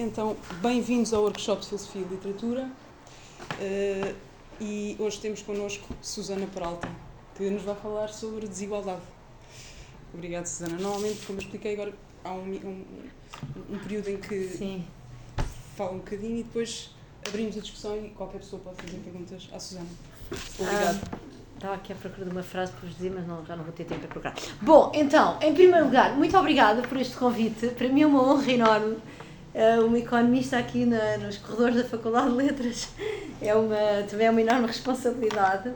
Então, bem-vindos ao workshop de Filosofia e Literatura. Uh, e hoje temos connosco Susana Peralta, que nos vai falar sobre desigualdade. Obrigada, Susana. Normalmente, como expliquei agora, há um, um, um período em que Sim. fala um bocadinho e depois abrimos a discussão e qualquer pessoa pode fazer perguntas à Susana. Obrigada. Ah, estava aqui à procura de uma frase para vos dizer, mas não, já não vou ter tempo para procurar. Bom, então, em primeiro lugar, muito obrigada por este convite. Para mim é uma honra enorme. Uh, uma economista aqui na, nos corredores da Faculdade de Letras é uma, também é uma enorme responsabilidade.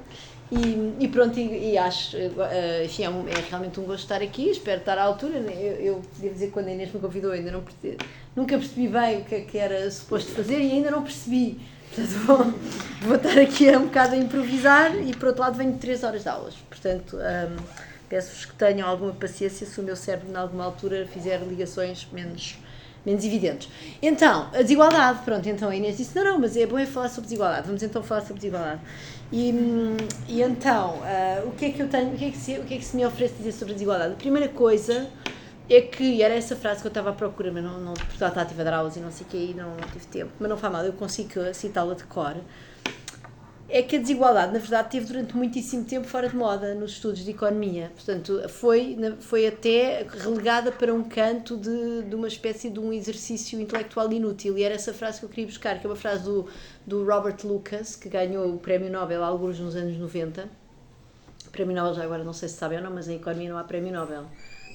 E, e pronto, e, e acho, uh, enfim, é, um, é, realmente um gosto estar aqui, espero estar à altura. Eu, eu devo dizer que quando a Inês me convidou, ainda não percebi, nunca percebi bem o que, é que era suposto fazer e ainda não percebi. Portanto, vou, vou estar aqui um bocado a improvisar e, por outro lado, venho de 3 horas de aulas. Portanto, um, peço-vos que tenham alguma paciência se o meu cérebro, em alguma altura, fizer ligações menos menos evidentes. Então, a desigualdade, pronto, então a Inês disse, não, não, mas é bom é falar sobre desigualdade, vamos então falar sobre desigualdade. E, e então, uh, o que é que eu tenho, o que é que, se, o que é que se me oferece dizer sobre a desigualdade? A primeira coisa é que, e era essa frase que eu estava à procura, mas não, não porque estava a dar aulas e não sei o que aí, não, não tive tempo, mas não faz mal, eu consigo citá-la de cor é que a desigualdade, na verdade, teve durante muitíssimo tempo fora de moda nos estudos de economia. Portanto, foi, foi até relegada para um canto de, de uma espécie de um exercício intelectual inútil. E era essa frase que eu queria buscar, que é uma frase do, do Robert Lucas, que ganhou o Prémio Nobel, alguns nos anos 90. O Prémio Nobel, já agora não sei se sabem ou não, mas em economia não há Prémio Nobel.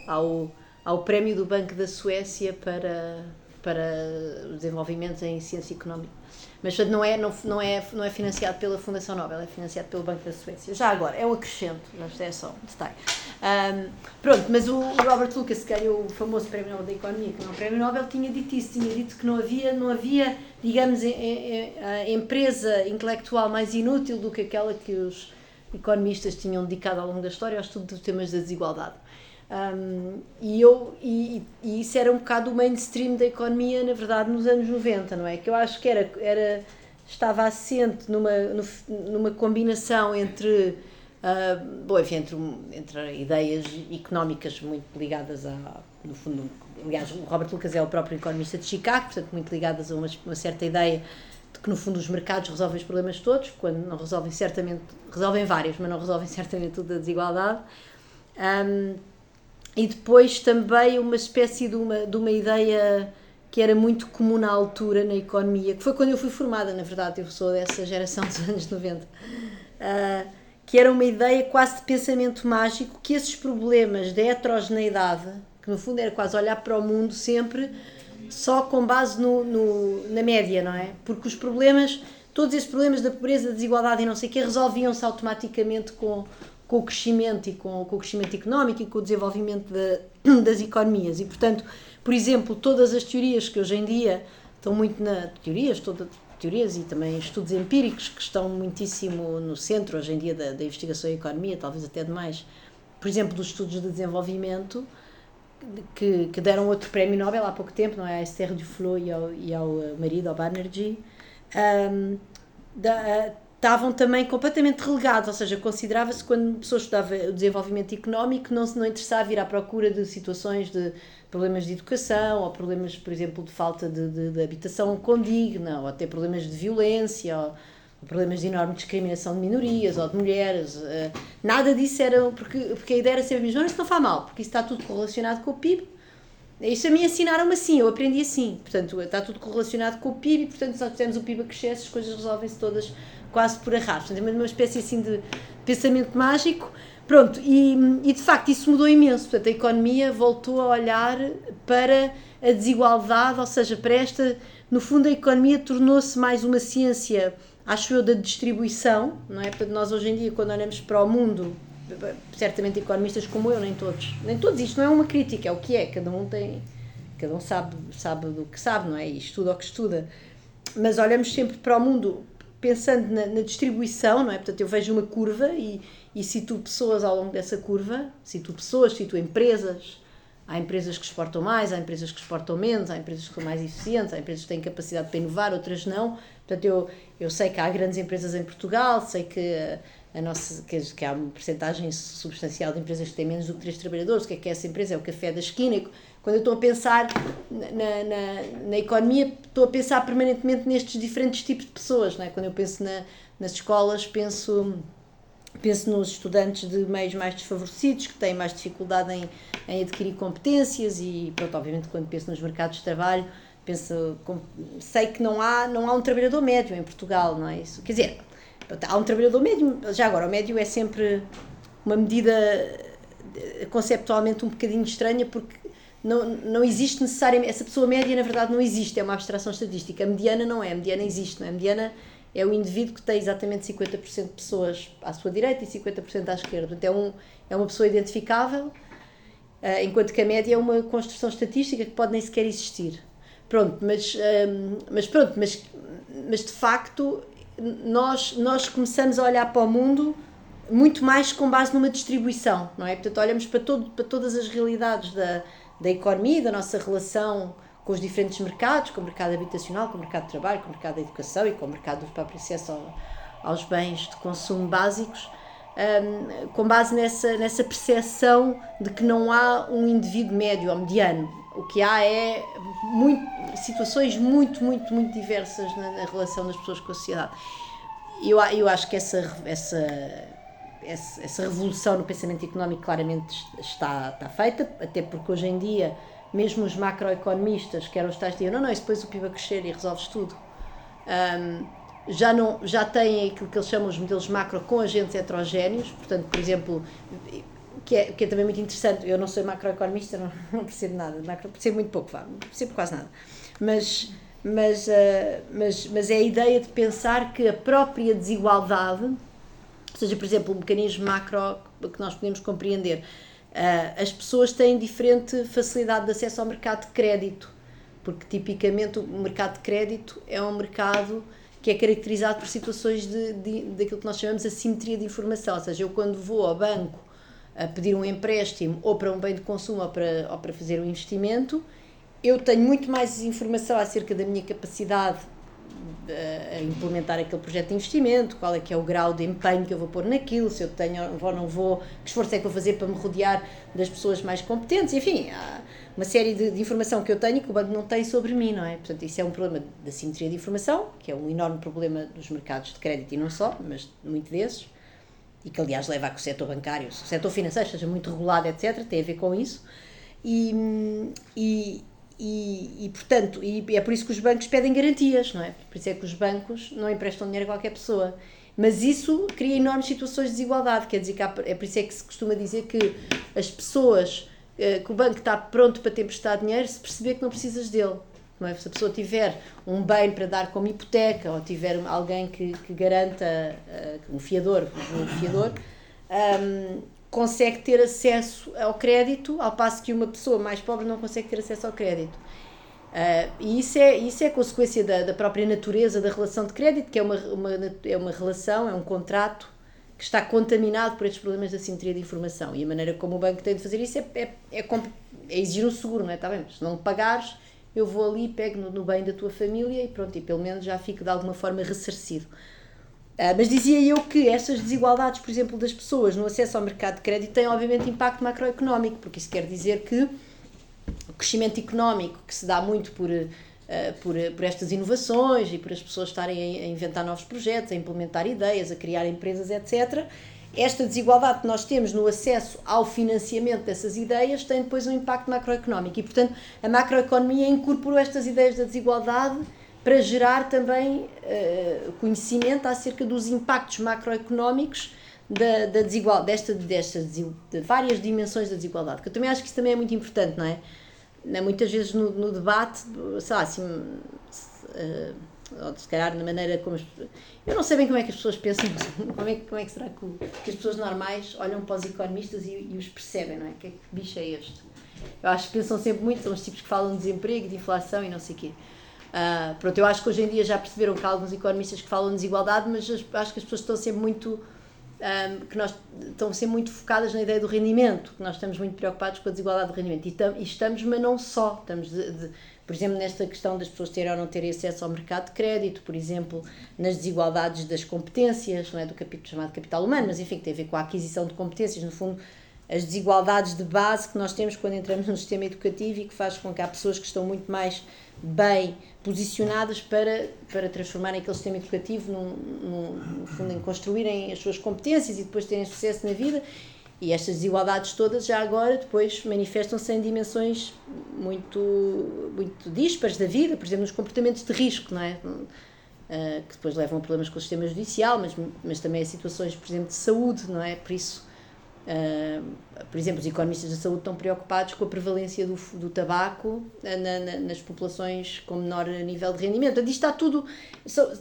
Há o, há o Prémio do Banco da Suécia para, para desenvolvimento em ciência económica mas não, é, não, não, é, não é financiado pela Fundação Nobel, é financiado pelo Banco da Suécia. Já agora, é um acrescento, mas é só um detalhe. Um, pronto, mas o Robert Lucas, que ganhou o famoso Prémio Nobel da Economia, que não é um Prémio Nobel, tinha dito isso, tinha dito que não havia, não havia digamos, a empresa intelectual mais inútil do que aquela que os economistas tinham dedicado ao longo da história ao estudo dos temas da desigualdade. Um, e, eu, e, e, isso era um bocado o mainstream da economia, na verdade, nos anos 90, não é? Que eu acho que era, era estava assente numa, numa combinação entre, uh, bom, enfim, entre, entre ideias económicas muito ligadas a, no fundo, aliás, o Robert Lucas é o próprio economista de Chicago, portanto, muito ligadas a uma, uma certa ideia de que, no fundo, os mercados resolvem os problemas todos, quando não resolvem certamente, resolvem vários, mas não resolvem certamente tudo da desigualdade. Um, e depois também uma espécie de uma, de uma ideia que era muito comum na altura na economia, que foi quando eu fui formada, na verdade, eu sou dessa geração dos anos 90, uh, ah, que era uma ideia quase de pensamento mágico, que esses problemas de heterogeneidade, que no fundo era quase olhar para o mundo sempre só com base no, no, na média, não é? Porque os problemas, todos esses problemas da pobreza, da desigualdade e não sei o quê, resolviam-se automaticamente com com o crescimento e com, com, o crescimento económico e com o desenvolvimento de, das economias. E, portanto, por exemplo, todas as teorias que hoje em dia estão muito na. teorias, todas teorias e também estudos empíricos que estão muitíssimo no centro hoje em dia da, da investigação em economia, talvez até demais. Por exemplo, dos estudos de desenvolvimento, que, que deram outro prémio Nobel há pouco tempo, não é? A Esther Duflo e ao, e ao marido, ao Banerjee. Um, da, estavam também completamente relegados, ou seja, considerava-se quando a pessoa estudava o desenvolvimento económico não se não interessava ir à procura de situações de problemas de educação ou problemas, por exemplo, de falta de, de, de habitação condigna ou até problemas de violência ou, ou, problemas de enorme discriminação de minorias ou de mulheres. Eh, nada disso era, porque, porque a ideia era sempre a mesma, isso não faz mal, porque isso está tudo correlacionado com o PIB. Isso a mim ensinaram assim, eu aprendi assim. Portanto, está tudo correlacionado com o PIB e, portanto, se nós tivermos o PIB a crescer, as coisas resolvem-se todas quase por arrasto. É uma espécie assim de pensamento mágico. Pronto, e, e de facto isso mudou imenso. Portanto, a economia voltou a olhar para a desigualdade, ou seja, para esta. No fundo, a economia tornou-se mais uma ciência, acho eu, da distribuição, não é? Portanto, nós hoje em dia, quando olhamos para o mundo, certamente economistas como eu, nem todos, nem todos, isto não é uma crítica, é o que é, cada um tem, cada um sabe, sabe do que sabe, não é? E estuda o que estuda. Mas olhamos sempre para o mundo pensando na, na, distribuição, não é? Portanto, eu vejo uma curva e, e situo pessoas ao longo dessa curva, situo pessoas, situo empresas. Há empresas que exportam mais, há empresas que exportam menos, há empresas que são mais eficientes, há empresas que têm capacidade para inovar, outras não. Portanto, eu, eu sei que há grandes empresas em Portugal, sei que a nossa, que, que há uma porcentagem substancial de empresas que têm menos do que três trabalhadores. O que é que é essa empresa? É o café da esquina. Quando eu estou a pensar na, na, na economia, estou a pensar permanentemente nestes diferentes tipos de pessoas, não é? Quando eu penso na, nas escolas, penso penso nos estudantes de meios mais desfavorecidos, que têm mais dificuldade em, em adquirir competências e, pronto, obviamente quando penso nos mercados de trabalho, penso, sei que não há, não há um trabalhador médio em Portugal, não é isso? Quer dizer, há um trabalhador médio, já agora, o médio é sempre uma medida conceptualmente um bocadinho estranha porque não, não existe necessariamente, essa pessoa média na verdade não existe, é uma abstração estatística. A mediana não é, a mediana existe, não é? A mediana é o indivíduo que tem exatamente 50% de pessoas à sua direita e 50% à esquerda. Portanto, é, um, é uma pessoa identificável, uh, enquanto que a média é uma construção estatística que pode nem sequer existir. Pronto, mas, uh, mas pronto, mas, mas de facto nós, nós começamos a olhar para o mundo muito mais com base numa distribuição, não é? Portanto, olhamos para, todo, para todas as realidades da, da economia, da nossa relação com os diferentes mercados, com o mercado habitacional, com o mercado de trabalho, com o mercado da educação e com o mercado do próprio acesso ao, aos bens de consumo básicos, um, com base nessa, nessa percepção de que não há um indivíduo médio ou mediano. O que há é muito, situações muito, muito, muito diversas na, na relação das pessoas com a sociedade. Eu, eu acho que essa, essa essa, revolução no pensamento económico claramente está, está feita, até porque hoje em dia, mesmo os macroeconomistas, que eram os tais, diziam: não, não, isso depois o PIB a crescer e resolves tudo. Um, já, não, já têm aquilo que eles chamam os modelos macro com agentes heterogéneos, portanto, por exemplo, que é, que é também muito interessante, eu não sou macroeconomista, não, não percebo nada, macro, percebo muito pouco, vá, percebo quase nada, mas, mas, uh, mas, mas é a ideia de pensar que a própria desigualdade seja, por exemplo, um mecanismo macro que nós podemos compreender. Uh, as pessoas têm diferente facilidade de acesso ao mercado de crédito, porque tipicamente o mercado de crédito é um mercado que é caracterizado por situações de, de, daquilo que nós chamamos de assimetria de informação. Ou seja, eu quando vou ao banco a pedir um empréstimo ou para um bem de consumo ou para, ou para fazer um investimento, eu tenho muito mais informação acerca da minha capacidade a implementar aquele projeto de investimento, qual é que é o grau de empenho que eu vou pôr naquilo, se eu tenho ou não vou, que esforço é que vou fazer para me rodear das pessoas mais competentes, enfim, há uma série de, de informação que eu tenho que o banco não tem sobre mim, não é? Portanto, isso é um problema da simetria de informação, que é um enorme problema dos mercados de crédito e não só, mas muito desses, e que aliás leva a que o setor bancário, o setor financeiro seja muito regulado, etc., tem a ver com isso. E, e, e, e, portanto, e é por isso que os bancos pedem garantias, não é? Por isso é que os bancos não emprestam dinheiro a qualquer pessoa. Mas isso cria enormes situações de desigualdade, quer dizer que há, é por isso é que se costuma dizer que as pessoas, eh, que o banco está pronto para te emprestar dinheiro se perceber que não precisas dele. Não é? Se a pessoa tiver um bem para dar como hipoteca ou tiver alguém que, que garanta, uh, um fiador, um fiador, um, consegue ter acesso ao crédito, ao passo que uma pessoa mais pobre não consegue ter acesso ao crédito. Uh, e isso é, isso é consequência da, da própria natureza da relação de crédito, que é uma, uma, é uma relação, é um contrato que está contaminado por estes problemas da simetria de informação. E a maneira como o banco tem de fazer isso é, é, é, é exigir um seguro, não é? Está bem, se não pagares, eu vou ali, pego no, no bem da tua família e pronto, e pelo menos já fico de alguma forma ressarcido. Uh, mas dizia eu que estas desigualdades, por exemplo, das pessoas no acesso ao mercado de crédito têm obviamente impacto macroeconómico, porque isso quer dizer que o crescimento económico que se dá muito por, uh, por, por estas inovações e por as pessoas estarem a inventar novos projetos, a implementar ideias, a criar empresas, etc., esta desigualdade que nós temos no acesso ao financiamento dessas ideias tem depois um impacto macroeconómico. E, portanto, a macroeconomia incorporou estas ideias da desigualdade para gerar também uh, conhecimento acerca dos impactos macroeconómicos da, da desigual, desta, desta, de várias dimensões da desigualdade, que eu também acho que isso também é muito importante, não é? é muitas vezes no, no debate, sei lá, assim, uh, ou se calhar na maneira como eu não sei bem como é que as pessoas pensam, como é, como é que será que, que as pessoas normais olham para os economistas e, e os percebem, não é? Que, é que bicho é este? Eu acho que pensam sempre muito, são os tipos que falam de desemprego, de inflação e não sei o quê. Uh, pronto, eu acho que hoje em dia já perceberam que há alguns economistas que falam de desigualdade, mas acho que as pessoas estão sempre muito um, ah, que nós estão sempre muito focadas na ideia do rendimento, que nós estamos muito preocupados com a desigualdade do rendimento. E, tam, e estamos, mas não só, estamos de, de, por exemplo, nesta questão das pessoas terem ou não terem acesso ao mercado de crédito, por exemplo, nas desigualdades das competências, não é do capítulo chamado capital humano, mas enfim, que tem a ver com a aquisição de competências, no fundo, as desigualdades de base que nós temos quando entramos no sistema educativo e que faz com que há pessoas que estão muito mais bem posicionadas para, para transformarem aquele sistema educativo num, num, no fundo em construírem as suas competências e depois terem sucesso na vida e estas desigualdades todas já agora depois manifestam-se em dimensões muito muito dispares da vida, por exemplo nos comportamentos de risco, não é? Uh, que depois levam a problemas com o sistema judicial, mas, mas também a situações, por exemplo, de saúde, não é? Por isso por exemplo, os economistas da saúde estão preocupados com a prevalência do, do tabaco na, na, nas populações com menor nível de rendimento. Portanto, isto está tudo.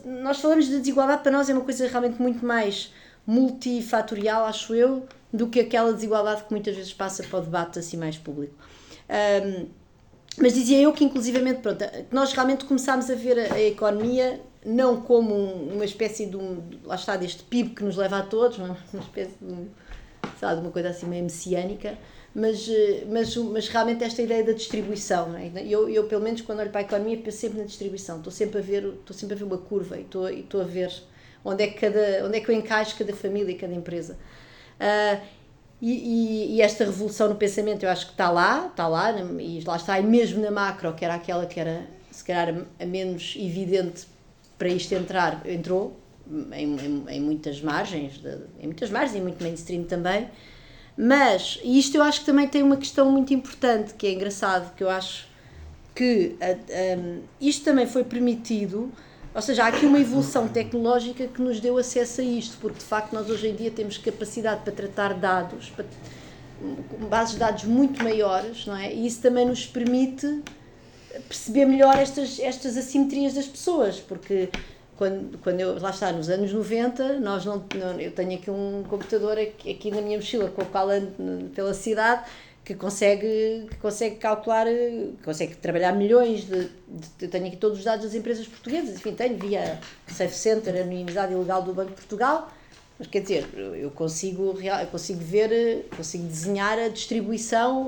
Nós falamos de desigualdade, para nós é uma coisa realmente muito mais multifatorial, acho eu, do que aquela desigualdade que muitas vezes passa para o debate assim mais público. Um, mas dizia eu que, inclusivamente, pronto, nós realmente começámos a ver a, a economia não como uma espécie de um. Lá está, deste PIB que nos leva a todos, uma espécie de um sabe, uma coisa assim meio messiânica, mas, eh, mas, mas realmente esta ideia da distribuição, é? eu, eu pelo menos quando olho para a economia penso sempre na distribuição, estou sempre a ver, estou sempre a ver uma curva e estou, e estou a ver onde é, que cada, onde é que eu encaixo cada família e cada empresa. Uh, e, e, e, esta revolução no pensamento eu acho que está lá, está lá, e lá está, e mesmo na macro, que era aquela que era se calhar a menos evidente para isto entrar, entrou, em, em, em, muitas margens, de, em muitas margens e muito mainstream também. Mas isto eu acho que também tem uma questão muito importante, que é engraçado, que eu acho que um, isto também foi permitido, ou seja, há aqui uma evolução tecnológica que nos deu acesso a isto, porque de facto nós hoje em dia temos capacidade para tratar dados, para, bases de dados muito maiores, não é? E isso também nos permite perceber melhor estas, estas assimetrias das pessoas, porque quando, quando eu, lá está, nos anos 90, nós não, não, eu tenho aqui um computador aqui, aqui na minha mochila com o qual ando pela cidade que consegue, que consegue calcular, consegue trabalhar milhões de, de, Eu tenho aqui todos os dados das empresas portuguesas, enfim, tenho via Safe Center, anonimidade ilegal do Banco de Portugal, mas quer dizer, eu consigo, eu consigo ver, consigo desenhar a distribuição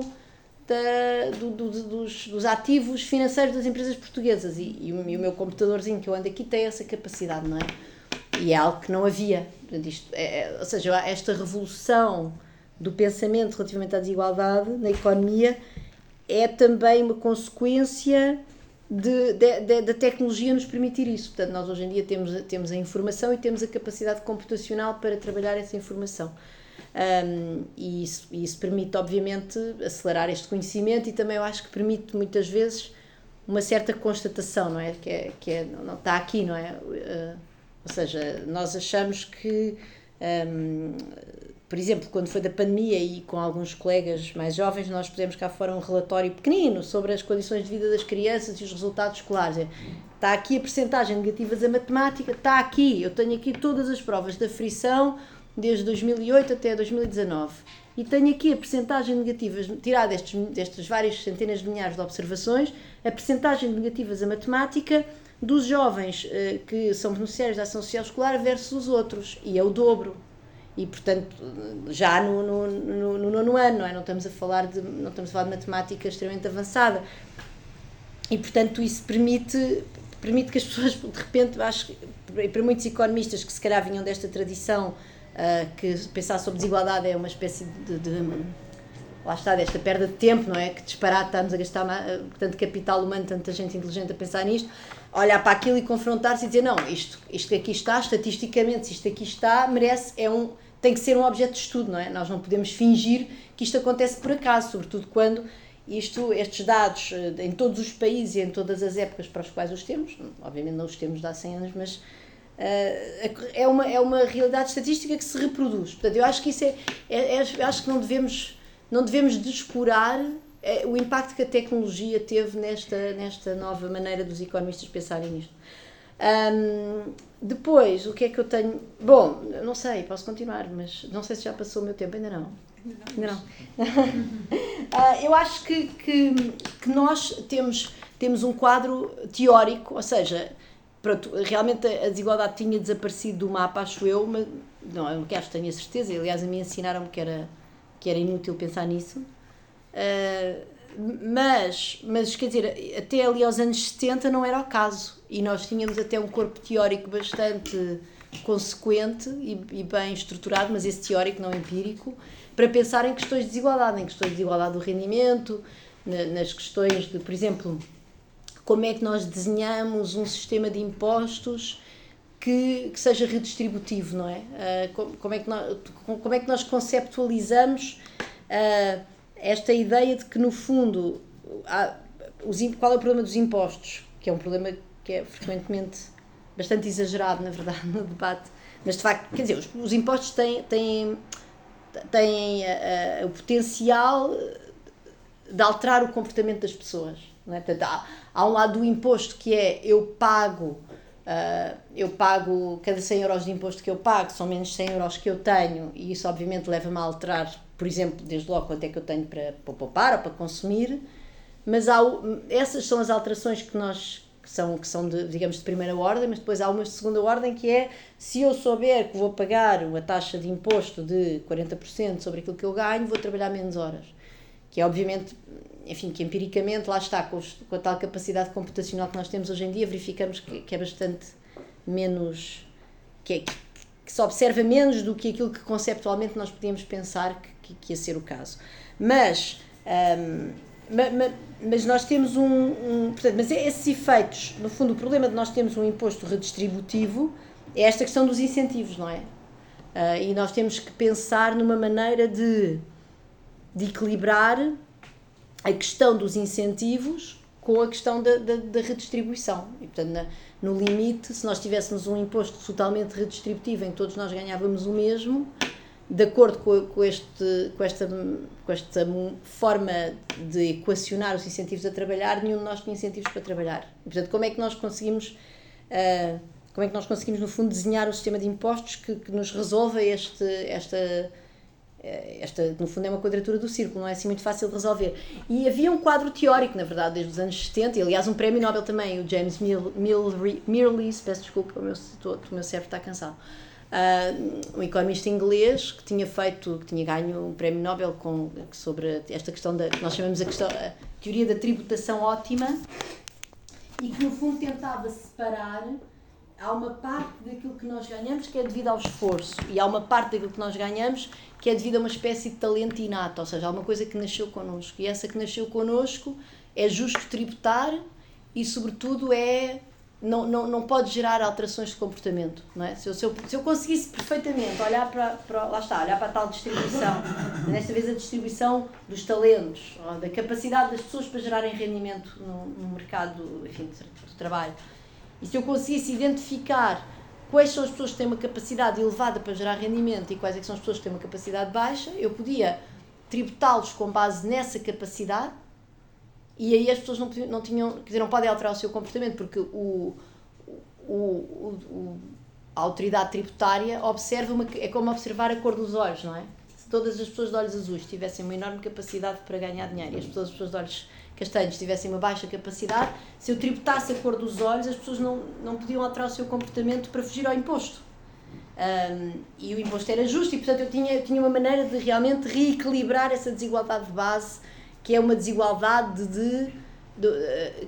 da, do, do, dos, dos, ativos financeiros das empresas portuguesas e, e, o, e, o, meu computadorzinho que eu ando aqui tem essa capacidade, não é? E é algo que não havia. Portanto, isto é, é, ou seja, esta revolução do pensamento relativamente à desigualdade na economia é também uma consequência da tecnologia nos permitir isso. Portanto, nós hoje em dia temos, temos a informação e temos a capacidade computacional para trabalhar essa informação. Um, e isso, isso permite, obviamente, acelerar este conhecimento e também eu acho que permite muitas vezes uma certa constatação, não é? Que, é, que é, não, está aqui, não é? Uh, ou seja, nós achamos que, um, por exemplo, quando foi da pandemia e com alguns colegas mais jovens, nós pusemos cá fora um relatório pequenino sobre as condições de vida das crianças e os resultados escolares. É, está aqui a percentagem negativas a matemática, está aqui, eu tenho aqui todas as provas da frição, desde 2008 até 2019. E tenho aqui a percentagem negativa, tirada destes, destas várias centenas de milhares de observações, a percentagem negativas a matemática dos jovens eh, que são beneficiários da ação social escolar versus os outros. E é o dobro. E, portanto, já no, no, no, no nono ano, não, é? não, estamos a falar de, não estamos a falar de matemática extremamente avançada. E, portanto, isso permite, permite que as pessoas, de repente, acho para muitos economistas que se calhar vinham desta tradição uh, que pensar sobre desigualdade é uma espécie de, de, de, lá está, desta perda de tempo, não é? Que disparate estamos a gastar tanto capital humano, tanta gente inteligente a pensar nisto, olhar para aquilo e confrontar-se e dizer, não, isto, isto que aqui está, estatisticamente, se isto aqui está, merece, é um, tem que ser um objeto de estudo, não é? Nós não podemos fingir que isto acontece por acaso, sobretudo quando isto, estes dados ah, em todos os países e em todas as épocas para os quais os temos, obviamente não os temos de há 100 anos, mas é, uma, é uma realidade estatística que se reproduz. Portanto, eu acho que isso é, é, é acho que não devemos, não devemos descurar é, o impacto que a tecnologia teve nesta, nesta nova maneira dos economistas pensarem nisto. Um, depois, o que é que eu tenho? Bom, não sei, posso continuar, mas não sei se já passou o meu tempo, ainda não. Ainda não. uh, eu acho que, que, que nós temos, temos um quadro teórico, ou seja, pronto, realmente a desigualdade tinha desaparecido do mapa, acho eu, mas não, eu acho, tenho a certeza, aliás a mim ensinaram-me que era, que era inútil pensar nisso. Uh, mas, mas, quer dizer, até ali aos anos 70 não era o caso. E nós tínhamos até um corpo teórico bastante consequente e, e, bem estruturado, mas esse teórico, não empírico, para pensar em questões de desigualdade, em questões de desigualdade do rendimento, na, nas questões de, por exemplo, como é que nós desenhamos um sistema de impostos que, que seja redistributivo, não é? Uh, como, como, é que nós, como é que nós conceptualizamos uh, esta ideia de que, no fundo, há, os, qual é o problema dos impostos? Que é um problema que é frequentemente bastante exagerado, na verdade, no debate. Mas, de facto, quer dizer, os, os impostos têm, têm, têm uh, o potencial de alterar o comportamento das pessoas. Não é? Portanto, há, há um lado do imposto que é eu pago Uh, eu pago cada 100 euros de imposto que eu pago, são menos 100 euros que eu tenho, e isso obviamente leva-me a alterar, por exemplo, desde logo quanto é que eu tenho para, para poupar ou para consumir, mas há, essas são as alterações que nós que são, que são de, digamos, de primeira ordem, mas depois há umas de segunda ordem que é se eu souber que vou pagar uma taxa de imposto de 40% sobre aquilo que eu ganho, vou trabalhar menos horas. Que é obviamente enfim, que empiricamente, lá está, com, os, com, a tal capacidade computacional que nós temos hoje em dia, verificamos que, que é bastante menos. Que, é, que, se observa menos do que aquilo que conceptualmente nós podíamos pensar que, que, ia ser o caso. Mas. Um, mas, mas nós temos um, um, portanto, mas esses efeitos, no fundo, o problema de nós termos um imposto redistributivo é esta questão dos incentivos, não é? Uh, e nós temos que pensar numa maneira de, de equilibrar a questão dos incentivos com a questão da, da, da redistribuição. E, portanto, na, no limite, se nós tivéssemos um imposto totalmente redistributivo em que todos nós ganhávamos o mesmo, de acordo com, com, este, com, esta, com esta forma de equacionar os incentivos a trabalhar, nenhum de nós tinha incentivos para trabalhar. E, portanto, como é que nós conseguimos, uh, como é que nós conseguimos no fundo desenhar o sistema de impostos que, que nos resolva este, esta esta, no fundo, é uma quadratura do círculo, não é assim muito fácil de resolver. E havia um quadro teórico, na verdade, desde os anos 70, e aliás, um prémio Nobel também, o James Mirrlees, peço desculpa, o meu, o meu cérebro está cansado. Uh, um economista inglês que tinha feito, que tinha ganho um prémio Nobel com, sobre esta questão da que nós chamamos a, questão, a teoria da tributação ótima e que no fundo tentava separar há uma parte daquilo que nós ganhamos que é devido ao esforço e há uma parte daquilo que nós ganhamos que é devido a uma espécie de talento inato, ou seja, há uma coisa que nasceu connosco e essa que nasceu connosco é justo tributar e sobretudo é não, não, não pode gerar alterações de comportamento, não é? Se eu, se eu, se eu conseguisse perfeitamente olhar para, para, lá está, olhar para a tal distribuição, desta vez a distribuição dos talentos, da capacidade das pessoas para gerarem rendimento no, no mercado, enfim, do trabalho, e se eu conseguisse identificar quais são as pessoas que têm uma capacidade elevada para gerar rendimento e quais é são as pessoas que têm uma capacidade baixa, eu podia tributá-los com base nessa capacidade e aí as pessoas não, não tinham, quer dizer, não podem alterar o seu comportamento porque o, o, o a autoridade tributária observa uma, é como observar a cor dos olhos, não é? Se todas as pessoas de olhos azuis tivessem uma enorme capacidade para ganhar dinheiro e as pessoas, as pessoas de olhos castanhos tivessem uma baixa capacidade, se eu tributasse a cor dos olhos, as pessoas não, não podiam alterar o seu comportamento para fugir ao imposto. Um, e o imposto era justo, e portanto eu tinha, eu tinha uma maneira de realmente reequilibrar essa desigualdade de base, que é uma desigualdade de, de, uh,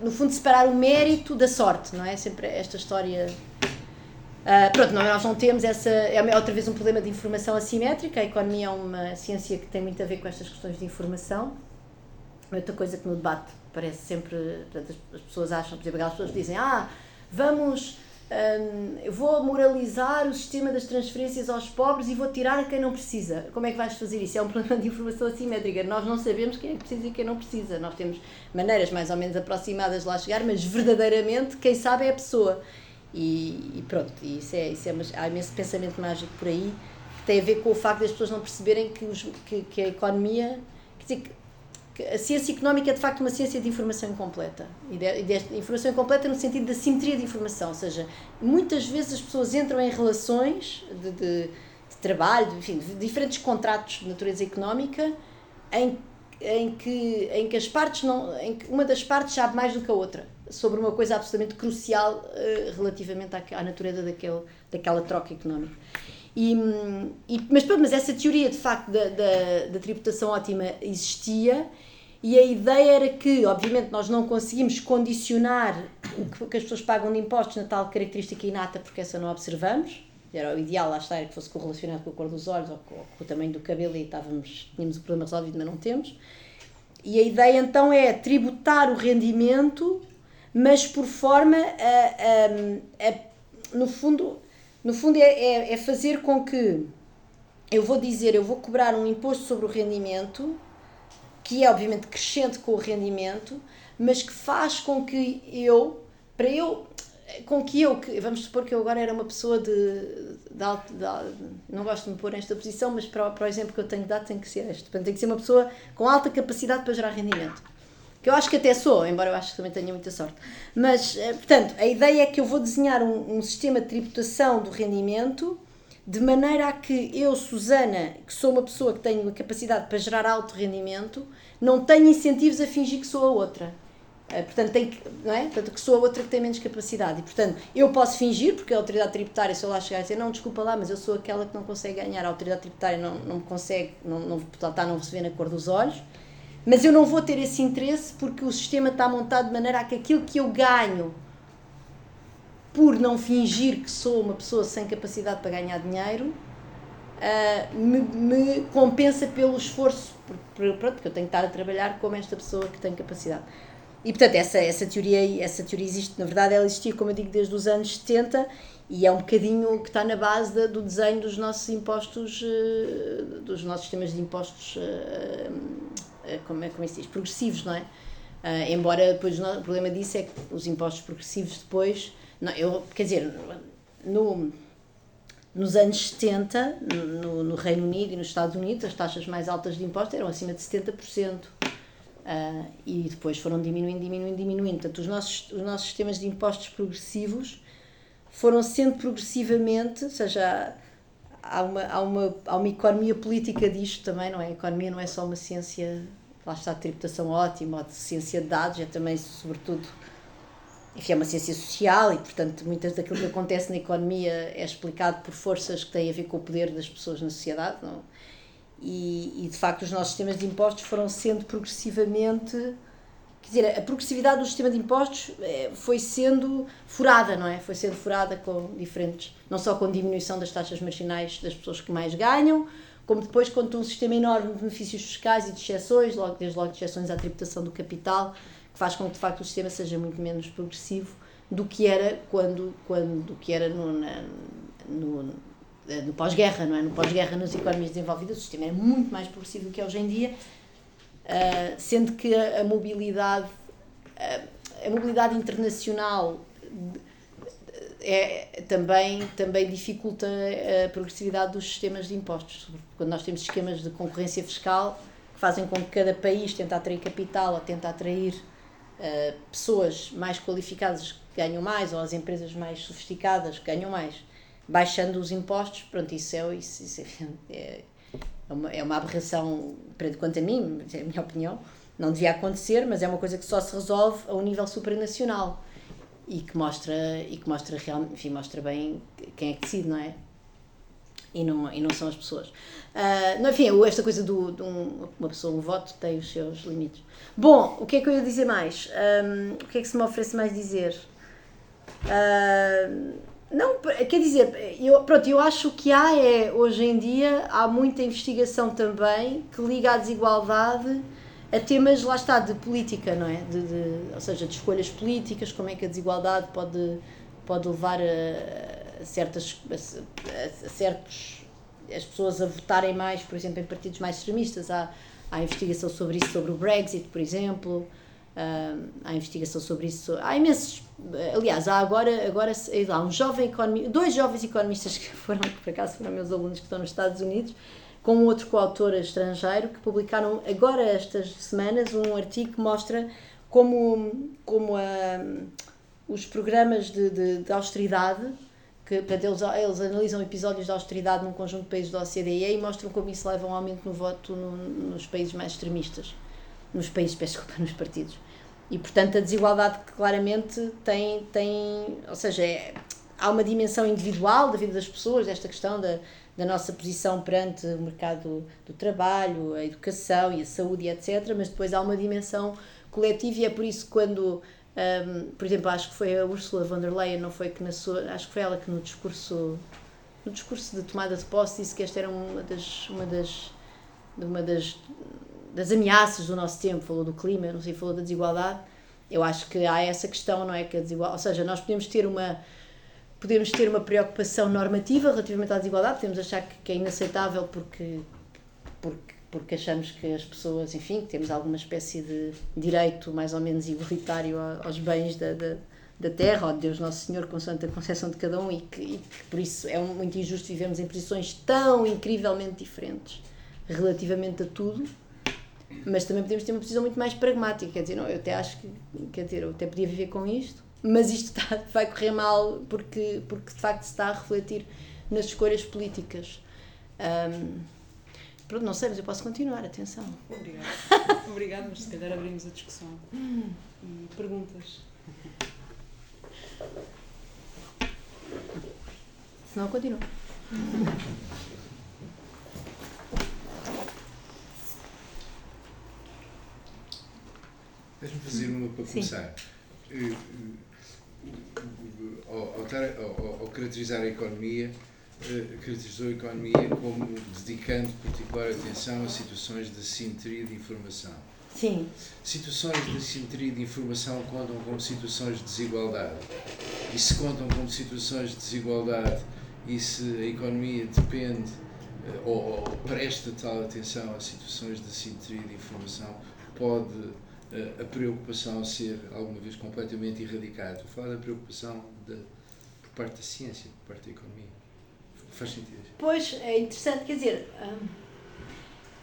no fundo, separar o mérito da sorte, não é? Sempre esta história. Uh, pronto, nós não temos essa. É outra vez um problema de informação assimétrica. A economia é uma ciência que tem muito a ver com estas questões de informação. Outra coisa que no debate parece sempre, portanto, as pessoas acham, por exemplo, aquelas pessoas dizem, ah, vamos, hum, eu vou moralizar o sistema das transferências aos pobres e vou tirar a quem não precisa. Como é que vais fazer isso? É um problema de informação assimétrica. Nós não sabemos quem é que precisa e quem não precisa. Nós temos maneiras mais ou menos aproximadas de lá chegar, mas verdadeiramente quem sabe é a pessoa. E, e pronto, isso é, isso é, há imenso pensamento mágico por aí que tem a ver com o facto das pessoas não perceberem que, os, que, que a economia, quer dizer, a ciência económica é de facto uma ciência de informação incompleta. E de, informação incompleta no sentido da simetria de informação, ou seja, muitas vezes as pessoas entram em relações de, de, de trabalho, enfim, de diferentes contratos de natureza económica em, em, que, em que as partes não. em que uma das partes sabe mais do que a outra sobre uma coisa absolutamente crucial uh, relativamente à, à natureza daquele, daquela troca económica. E, e, mas, mas essa teoria de facto da, da, da tributação ótima existia e a ideia era que, obviamente, nós não conseguimos condicionar o que as pessoas pagam de impostos na tal característica inata, porque essa não observamos. Era o ideal, lá está, era que fosse correlacionado com a cor dos olhos ou com, o tamanho do cabelo e estávamos, tínhamos o problema resolvido, mas não temos. E a ideia então é tributar o rendimento, mas por forma a, a, a no fundo, no fundo é, é, é fazer com que eu vou dizer, eu vou cobrar um imposto sobre o rendimento, que é obviamente crescente com o rendimento, mas que faz com que eu, para eu, com que eu, que, vamos supor que eu agora era uma pessoa de, de, alto, de, não gosto de me pôr nesta posição, mas para, para o exemplo que eu tenho dado tem que ser este, portanto tem que ser uma pessoa com alta capacidade para gerar rendimento. Que eu acho que até sou, embora eu acho que também tenha muita sorte. Mas, eh, portanto, a ideia é que eu vou desenhar um, um sistema de tributação do rendimento de maneira a que eu, Susana, que sou uma pessoa que tenho a capacidade para gerar alto rendimento, não tenho incentivos a fingir que sou a outra. Uh, portanto, tem que, não é? portanto, que sou a outra que tem menos capacidade. E, portanto, eu posso fingir, porque a autoridade tributária, se eu lá chegar e dizer, não, desculpa lá, mas eu sou aquela que não consegue ganhar, a autoridade tributária não, não consegue, não, não, está, não se vê na cor dos olhos, mas eu não vou ter esse interesse porque o sistema está montado de maneira a que aquilo que eu ganho por não fingir que sou uma pessoa sem capacidade para ganhar dinheiro uh, me, me, compensa pelo esforço, porque eu tenho que estar a trabalhar como esta pessoa que tem capacidade. E portanto, essa, essa, teoria, essa teoria existe, na verdade, ela existia, como eu digo, desde os anos 70 e é um bocadinho que está na base da, do desenho dos nossos impostos, uh, dos nossos sistemas de impostos, uh, como, é, como é que se diz, progressivos, não é? embora depois o problema disso é que os impostos progressivos depois, não, eu, quer dizer, no, nos anos 70, no, no Reino Unido e nos Estados Unidos, as taxas mais altas de impostos eram acima de 70%. Uh, e depois foram diminuindo, diminuindo, diminuindo. Portanto, os nossos, os nossos sistemas de impostos progressivos foram sendo progressivamente, ou seja, há uma, há uma, há uma economia política disto também, não é? A economia não é só uma ciência, lá está a tributação ótima, ou de ciência de dados, é também, sobretudo, enfim, é uma ciência social e, portanto, muitas daquilo que acontece na economia é explicado por forças que têm a ver com o poder das pessoas na sociedade, não e, e, de facto os nossos sistemas de impostos foram sendo progressivamente quer dizer, a progressividade do sistema de impostos eh, foi sendo furada, não é? Foi sendo furada com diferentes, não só com diminuição das taxas marginais das pessoas que mais ganham, como depois com um sistema enorme de benefícios fiscais e de exceções, logo, desde logo de exceções à tributação do capital, faz com que de facto o sistema seja muito menos progressivo do que era quando, quando do que era no, na, no, no pós-guerra, não é? No pós-guerra, nas economias desenvolvidas, o sistema era muito mais progressivo do que é hoje em dia, uh, sendo que a, a mobilidade, a, a, mobilidade internacional é, também, também dificulta a progressividade dos sistemas de impostos. Quando nós temos esquemas de concorrência fiscal que fazem com que cada país tente atrair capital ou tente atrair uh, pessoas mais qualificadas ganham mais ou as empresas mais sofisticadas ganham mais baixando os impostos, pronto, isso é, isso, isso é, é, uma, é uma aberração, quanto a mim, é a minha opinião, não devia acontecer, mas é uma coisa que só se resolve a um nível supranacional e que mostra, e que mostra realmente, enfim, mostra bem quem é que decide, não é? E não, e não são as pessoas. Uh, não, enfim, esta coisa de um, uma pessoa, um voto, tem os seus limites. Bom, o que é que eu ia dizer mais? Um, o que é que se me oferece mais dizer? Uh, não, quer dizer, eu, pronto, eu acho que há é, hoje em dia, há muita investigação também que liga à desigualdade a temas, lá está, de política, não é? De, de, ou seja, de escolhas políticas, como é que a desigualdade pode, pode levar a certas, a, a, certos, as pessoas a votarem mais, por exemplo, em partidos mais extremistas. Há, há investigação sobre isso, sobre o Brexit, por exemplo. Uh, há investigação sobre isso. Há imensos. Aliás, há agora, agora há um jovem economista, dois jovens economistas que foram, que por acaso foram meus alunos que estão nos Estados Unidos, com um outro coautor estrangeiro, que publicaram agora estas semanas um artigo que mostra como, como uh, os programas de, de, de austeridade, que portanto, eles, eles analisam episódios de austeridade num conjunto de países da OCDE e mostram como isso leva a um aumento no voto no, nos países mais extremistas. Nos países, peço desculpa, nos partidos. E, portanto, a desigualdade claramente tem, tem ou seja, é, há uma dimensão individual da vida das pessoas, desta questão da, da nossa posição perante o mercado do trabalho, a educação e a saúde, etc. Mas depois há uma dimensão coletiva e é por isso que quando, um, por exemplo, acho que foi a Ursula von der Leyen, não foi que na sua, acho que foi ela que no discurso no discurso de tomada de posse disse que esta era uma das uma das uma das das ameaças do nosso tempo, falou do clima, não sei, falou da desigualdade. Eu acho que há essa questão, não é que a ou seja, nós podemos ter uma podemos ter uma preocupação normativa relativamente à desigualdade, podemos achar que, que é inaceitável porque, porque, porque achamos que as pessoas, enfim, que temos alguma espécie de direito mais ou menos igualitário aos bens da, da, da terra, ou de Deus Nosso Senhor, consoante a concepção de cada um, e que, e que por isso é muito injusto vivermos em posições tão incrivelmente diferentes relativamente a tudo, mas também podemos ter uma posição muito mais pragmática, quer dizer, não, eu até acho que, quer dizer, eu até podia viver com isto, mas isto está, vai correr mal porque, porque de facto se está a refletir nas escolhas políticas. Um, pronto, não sei, mas eu posso continuar, atenção. Obrigada. Obrigada, mas se calhar abrimos a discussão. E perguntas. Se não, continuo. Deixa-me fazer uma para começar. Sim ao, ao, ao, caracterizar a economia, caracterizou a economia como dedicando particular atenção a situações de assimetria de informação. Sim. Situações de assimetria de informação contam como situações de desigualdade. E se contam como situações de desigualdade e se a economia depende uh, ou, ou presta tal atenção a situações de assimetria de informação, pode a preocupação ser alguma vez completamente erradicada. Estou a falar da preocupação de, por parte da ciência, por parte da economia. Faz sentido? Pois, é interessante, quer dizer, hum,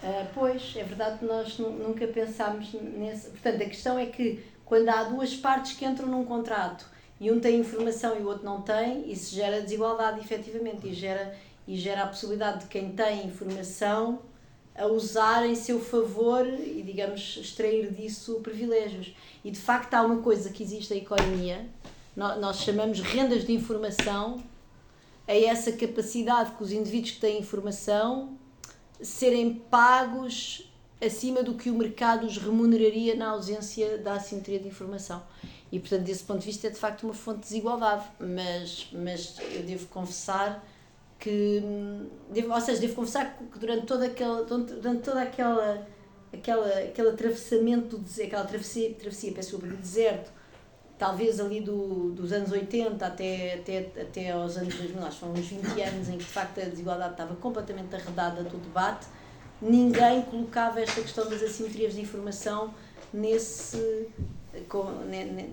uh, pois, é verdade que nós nunca pensámos nesse. Portanto, a questão é que quando há duas partes que entram num contrato e um tem informação e o outro não tem, isso gera desigualdade, efetivamente, e gera, e gera a possibilidade de quem tem informação a usar em seu favor e, digamos, extrair disso privilégios. E de facto há uma coisa que existe na economia, nós chamamos rendas de informação, a essa capacidade que os indivíduos que têm informação serem pagos acima do que o mercado os remuneraria na ausência da assimetria de informação. E, portanto, desse ponto de vista, é de facto uma fonte de desigualdade. Mas, mas eu devo confessar que devo, ou seja, devo confessar que durante toda aquela durante toda aquela aquela aquele atravessamento do aquela travessia travessia peço do deserto talvez ali do, dos anos 80 até, até, até aos anos 2000, acho que foram uns 20 anos em que de facto a desigualdade estava completamente arredada do debate, ninguém colocava esta questão das assimetrias de informação nesse,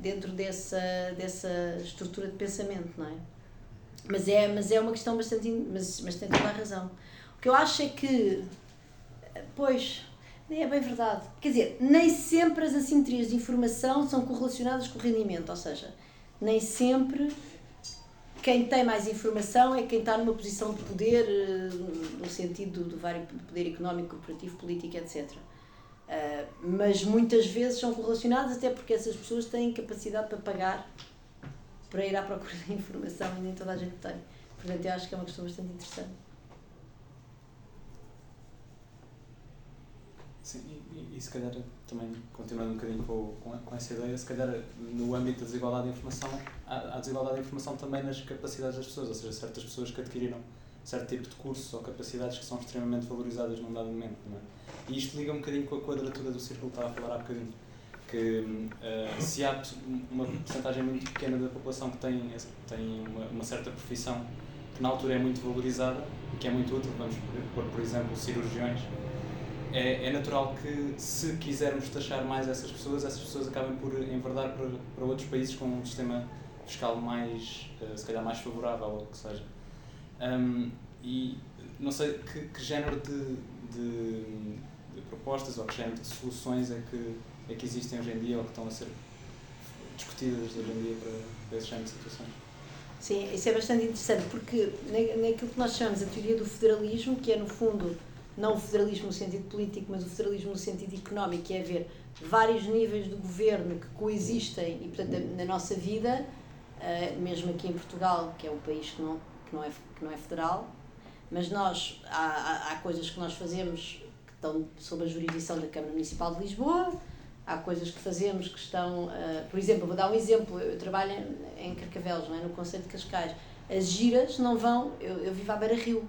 dentro dessa, dessa estrutura de pensamento, não é? Mas é, mas é uma questão bastante. Mas, mas tem toda a razão. O que eu acho é que. Pois, é bem verdade. Quer dizer, nem sempre as assimetrias de informação são correlacionadas com o rendimento. Ou seja, nem sempre quem tem mais informação é quem está numa posição de poder, eh, no sentido do, vário poder económico, corporativo, político, etc. Eh, mas muitas vezes são correlacionadas até porque essas pessoas têm capacidade para pagar para ir à procura de informação e nem toda a gente tem. Portanto, eu acho que é uma questão bastante interessante. Sim, e, e, se calhar também, continuando um bocadinho com, com, com essa ideia, se calhar no âmbito da desigualdade de informação, há, há desigualdade de informação também nas capacidades das pessoas, ou seja, certas pessoas que adquiriram certo tipo de cursos ou capacidades que são extremamente valorizadas num dado momento. Não é? E isto liga um bocadinho com a quadratura do círculo que estava a falar há bocadinho que uh, se há uma porcentagem muito pequena da população que tem, tem uma, uma, certa profissão que na altura é muito valorizada e que é muito útil, vamos pôr, por exemplo, cirurgiões, é, é natural que se quisermos taxar mais essas pessoas, essas pessoas acabem por enverdar para, para outros países com um sistema fiscal mais, uh, se calhar mais favorável, ou o que seja. Um, e não sei que, que género de, de, de propostas ou que género de soluções é que é que existem hoje em dia ou que estão a ser discutidas hoje em dia para, para esse género de situações. Sim, isso é bastante interessante porque naquilo que nós chamamos a teoria do federalismo, que é no fundo não o federalismo no sentido político, mas o federalismo no sentido económico, que é haver vários níveis de governo que coexistem e, portanto, na nossa vida, eh, mesmo aqui em Portugal, que é um país que não, que não, é, que não é federal, mas nós, há, há, coisas que nós fazemos que estão sob a jurisdição da Câmara Municipal de Lisboa, há coisas que fazemos que estão, uh, por exemplo, vou dar um exemplo, eu, trabalho em, em Carcavelos, não é? no Conselho de Cascais, as giras não vão, eu, eu vivo à beira-rio,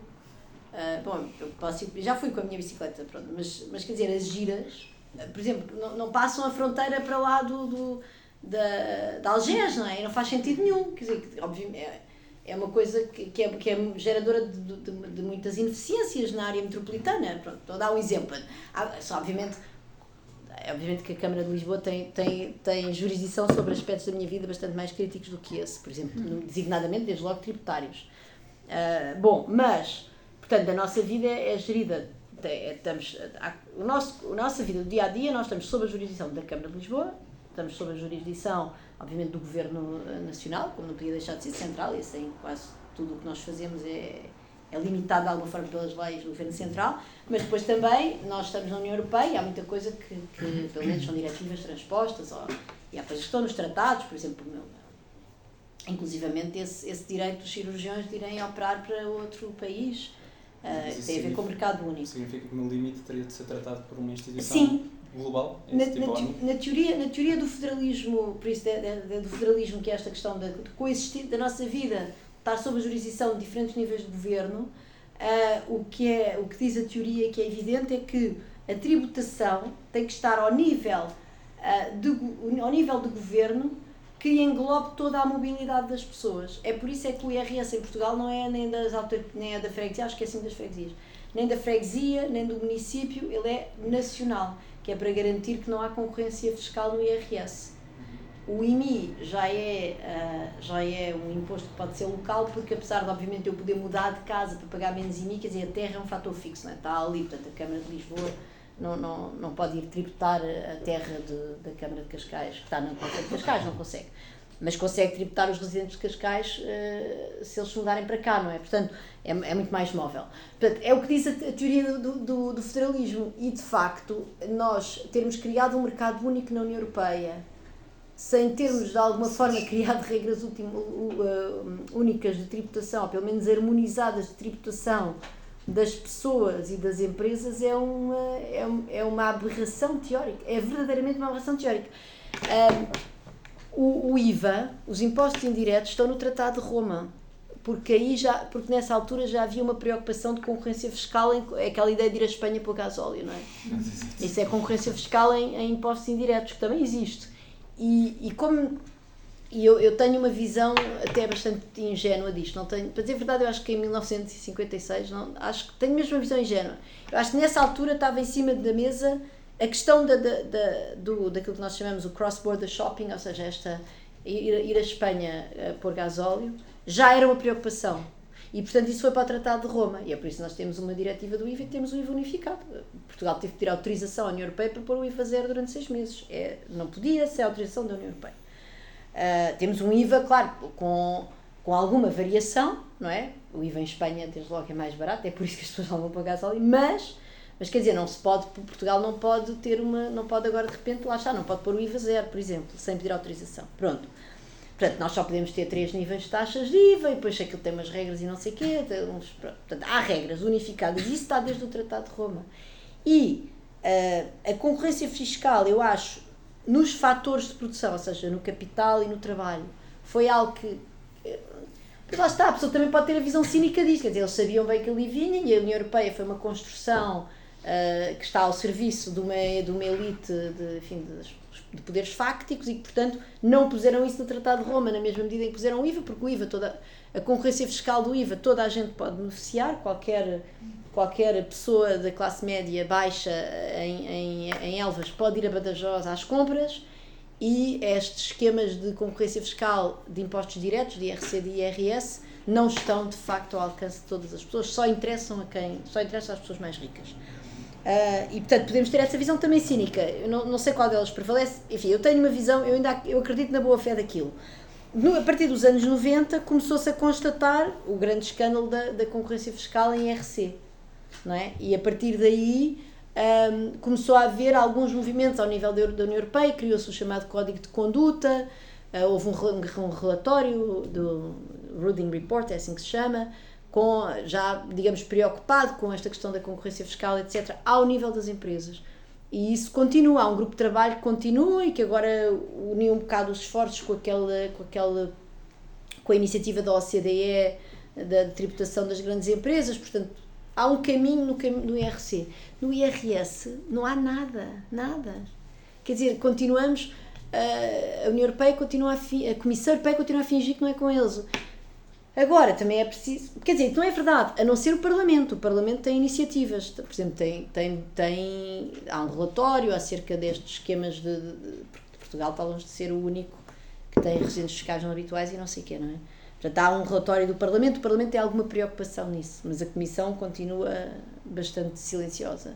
uh, bom, eu posso ir, já fui com a minha bicicleta, pronto, mas, mas quer dizer, as giras, uh, por exemplo, não, não passam a fronteira para lá do, do da, da Algés, não é? E não faz sentido nenhum, quer dizer, obviamente, é, é uma coisa que, que, é, que é geradora de, de, de muitas ineficiências na área metropolitana, pronto, estou a dar um exemplo, há, só, obviamente é obviamente que a Câmara de Lisboa tem, tem, tem jurisdição sobre aspectos da minha vida bastante mais críticos do que esse, por exemplo, designadamente, desde logo, tributários. Uh, bom, mas, portanto, a nossa vida é gerida, é, estamos, o nosso, a nossa vida do dia a dia, nós estamos sob a jurisdição da Câmara de Lisboa, estamos sob a jurisdição, obviamente, do Governo Nacional, como não podia deixar de ser central, e assim quase tudo o que nós fazemos é, é limitado de alguma forma pelas leis do Governo Central, mas depois também nós estamos na União Europeia e há muita coisa que, que pelo menos são diretivas transpostas, ou, e há coisas que estão nos tratados, por exemplo, inclusivamente esse, esse direito dos cirurgiões de irem operar para outro país. Uh, tem a ver com o mercado único. Significa que no limite teria de ser tratado por uma instituição Sim. global? Na, tipo na, na, teoria, na teoria do federalismo, por isso de, de, do federalismo, que é esta questão de, de coexistir da nossa vida estar sob a jurisdição de diferentes níveis de governo, uh, o, que é, o que diz a teoria que é evidente é que a tributação tem que estar ao nível, uh, de, ao nível de governo que englobe toda a mobilidade das pessoas. É por isso é que o IRS em Portugal não é nem, das nem é da freguesia, acho que é assim das freguesias, nem da freguesia, nem do município, ele é nacional, que é para garantir que não há concorrência fiscal no IRS. O IMI já é, uh, já é um imposto que pode ser local, porque apesar de, obviamente, eu poder mudar de casa para pagar menos IMI, quer dizer, a terra é um fator fixo, não é? está ali, portanto, a Câmara de Lisboa não, não, não pode ir tributar a terra de, da Câmara de Cascais, que está no Conselho de Cascais, não consegue. Mas consegue tributar os residentes de Cascais uh, se eles se mudarem para cá, não é? Portanto, é, é muito mais móvel. Portanto, é o que diz a, a teoria do, do, do federalismo e, de facto, nós termos criado um mercado único na União Europeia sem termos de alguma forma criado regras únicas de tributação, ou pelo menos harmonizadas de tributação das pessoas e das empresas, é uma, é, é uma aberração teórica. É verdadeiramente uma aberração teórica. Um, o, o IVA, os impostos indiretos, estão no Tratado de Roma porque aí já porque nessa altura já havia uma preocupação de concorrência fiscal em é aquela ideia de ir à Espanha pelo gasóleo não é isso é concorrência fiscal em, em impostos indiretos que também existe e, e como e eu, eu tenho uma visão até bastante ingênua disto, não tenho, para dizer a verdade, eu acho que em 1956, não, acho que tenho mesmo uma visão ingênua. Eu acho que nessa altura estava em cima da mesa a questão da, da, da, do, daquilo que nós chamamos o cross-border shopping, ou seja, esta, ir, ir à Espanha uh, pôr gasóleo, já era uma preocupação. E, portanto, isso foi para o Tratado de Roma. E é por isso que nós temos uma diretiva do IVA e temos o IVA unificado. Portugal teve que pedir autorização à União Europeia para pôr o IVA zero durante seis meses. É, não podia ser autorização da União Europeia. Uh, temos um IVA, claro, com, com alguma variação, não é? O IVA em Espanha, desde logo, é mais barato, é por isso que as pessoas não vão pagar só ali, mas, mas quer dizer, não se pode, Portugal não pode ter uma, não pode agora de repente, lá está, não pode pôr o IVA zero, por exemplo, sem pedir autorização. Pronto. Portanto, nós só podemos ter três níveis de taxas de IVA e depois aquilo tem umas regras e não sei o quê. Uns, portanto, há regras unificadas. Isso está desde o Tratado de Roma. E uh, a concorrência fiscal, eu acho, nos fatores de produção, ou seja, no capital e no trabalho, foi algo que. Porque lá está, a pessoa também pode ter a visão cínica disto. Quer dizer, eles sabiam bem que ali vinha e a União Europeia foi uma construção uh, que está ao serviço de uma, de uma elite de, enfim, de, de poderes fácticos e que, portanto, não puseram isso no Tratado de Roma, na mesma medida em que puseram o IVA, porque o IVA, toda a concorrência fiscal do IVA, toda a gente pode beneficiar, qualquer, qualquer pessoa da classe média baixa em, em, em Elvas pode ir a Badajoz às compras e estes esquemas de concorrência fiscal de impostos diretos, de IRC e IRS, não estão de facto ao alcance de todas as pessoas, só interessam a quem, só interessam às pessoas mais ricas. Uh, e portanto podemos ter essa visão também cínica. Eu não, não sei qual delas prevalece. Enfim, eu tenho uma visão, eu ainda eu acredito na boa fé daquilo. No, a partir dos anos 90 começou-se a constatar o grande escândalo da, da concorrência fiscal em RC. Não é? E a partir daí um, começou a haver alguns movimentos ao nível da, União Europeia, criou-se o chamado Código de Conduta, uh, houve um, um, relatório do Ruding Report, é assim que se chama, com, já, digamos, preocupado com esta questão da concorrência fiscal, etc., ao nível das empresas. E isso continua, há um grupo de trabalho que continua e que agora uniu um bocado os esforços com aquela, com aquela com a iniciativa da OCDE da tributação das grandes empresas, portanto, há um caminho no, no IRC. No IRS não há nada, nada. Quer dizer, continuamos, a União Europeia continua a, a Comissão Europeia continua a fingir que não é com eles. Agora, também é preciso. Quer dizer, não é verdade, a não ser o Parlamento. O Parlamento tem iniciativas. Por exemplo, tem, tem, tem, há um relatório acerca destes esquemas de, de, de Portugal, talvez de ser o único que tem residentes fiscais não habituais e não sei o quê, não é? Portanto, há um relatório do Parlamento, o Parlamento tem alguma preocupação nisso, mas a Comissão continua bastante silenciosa.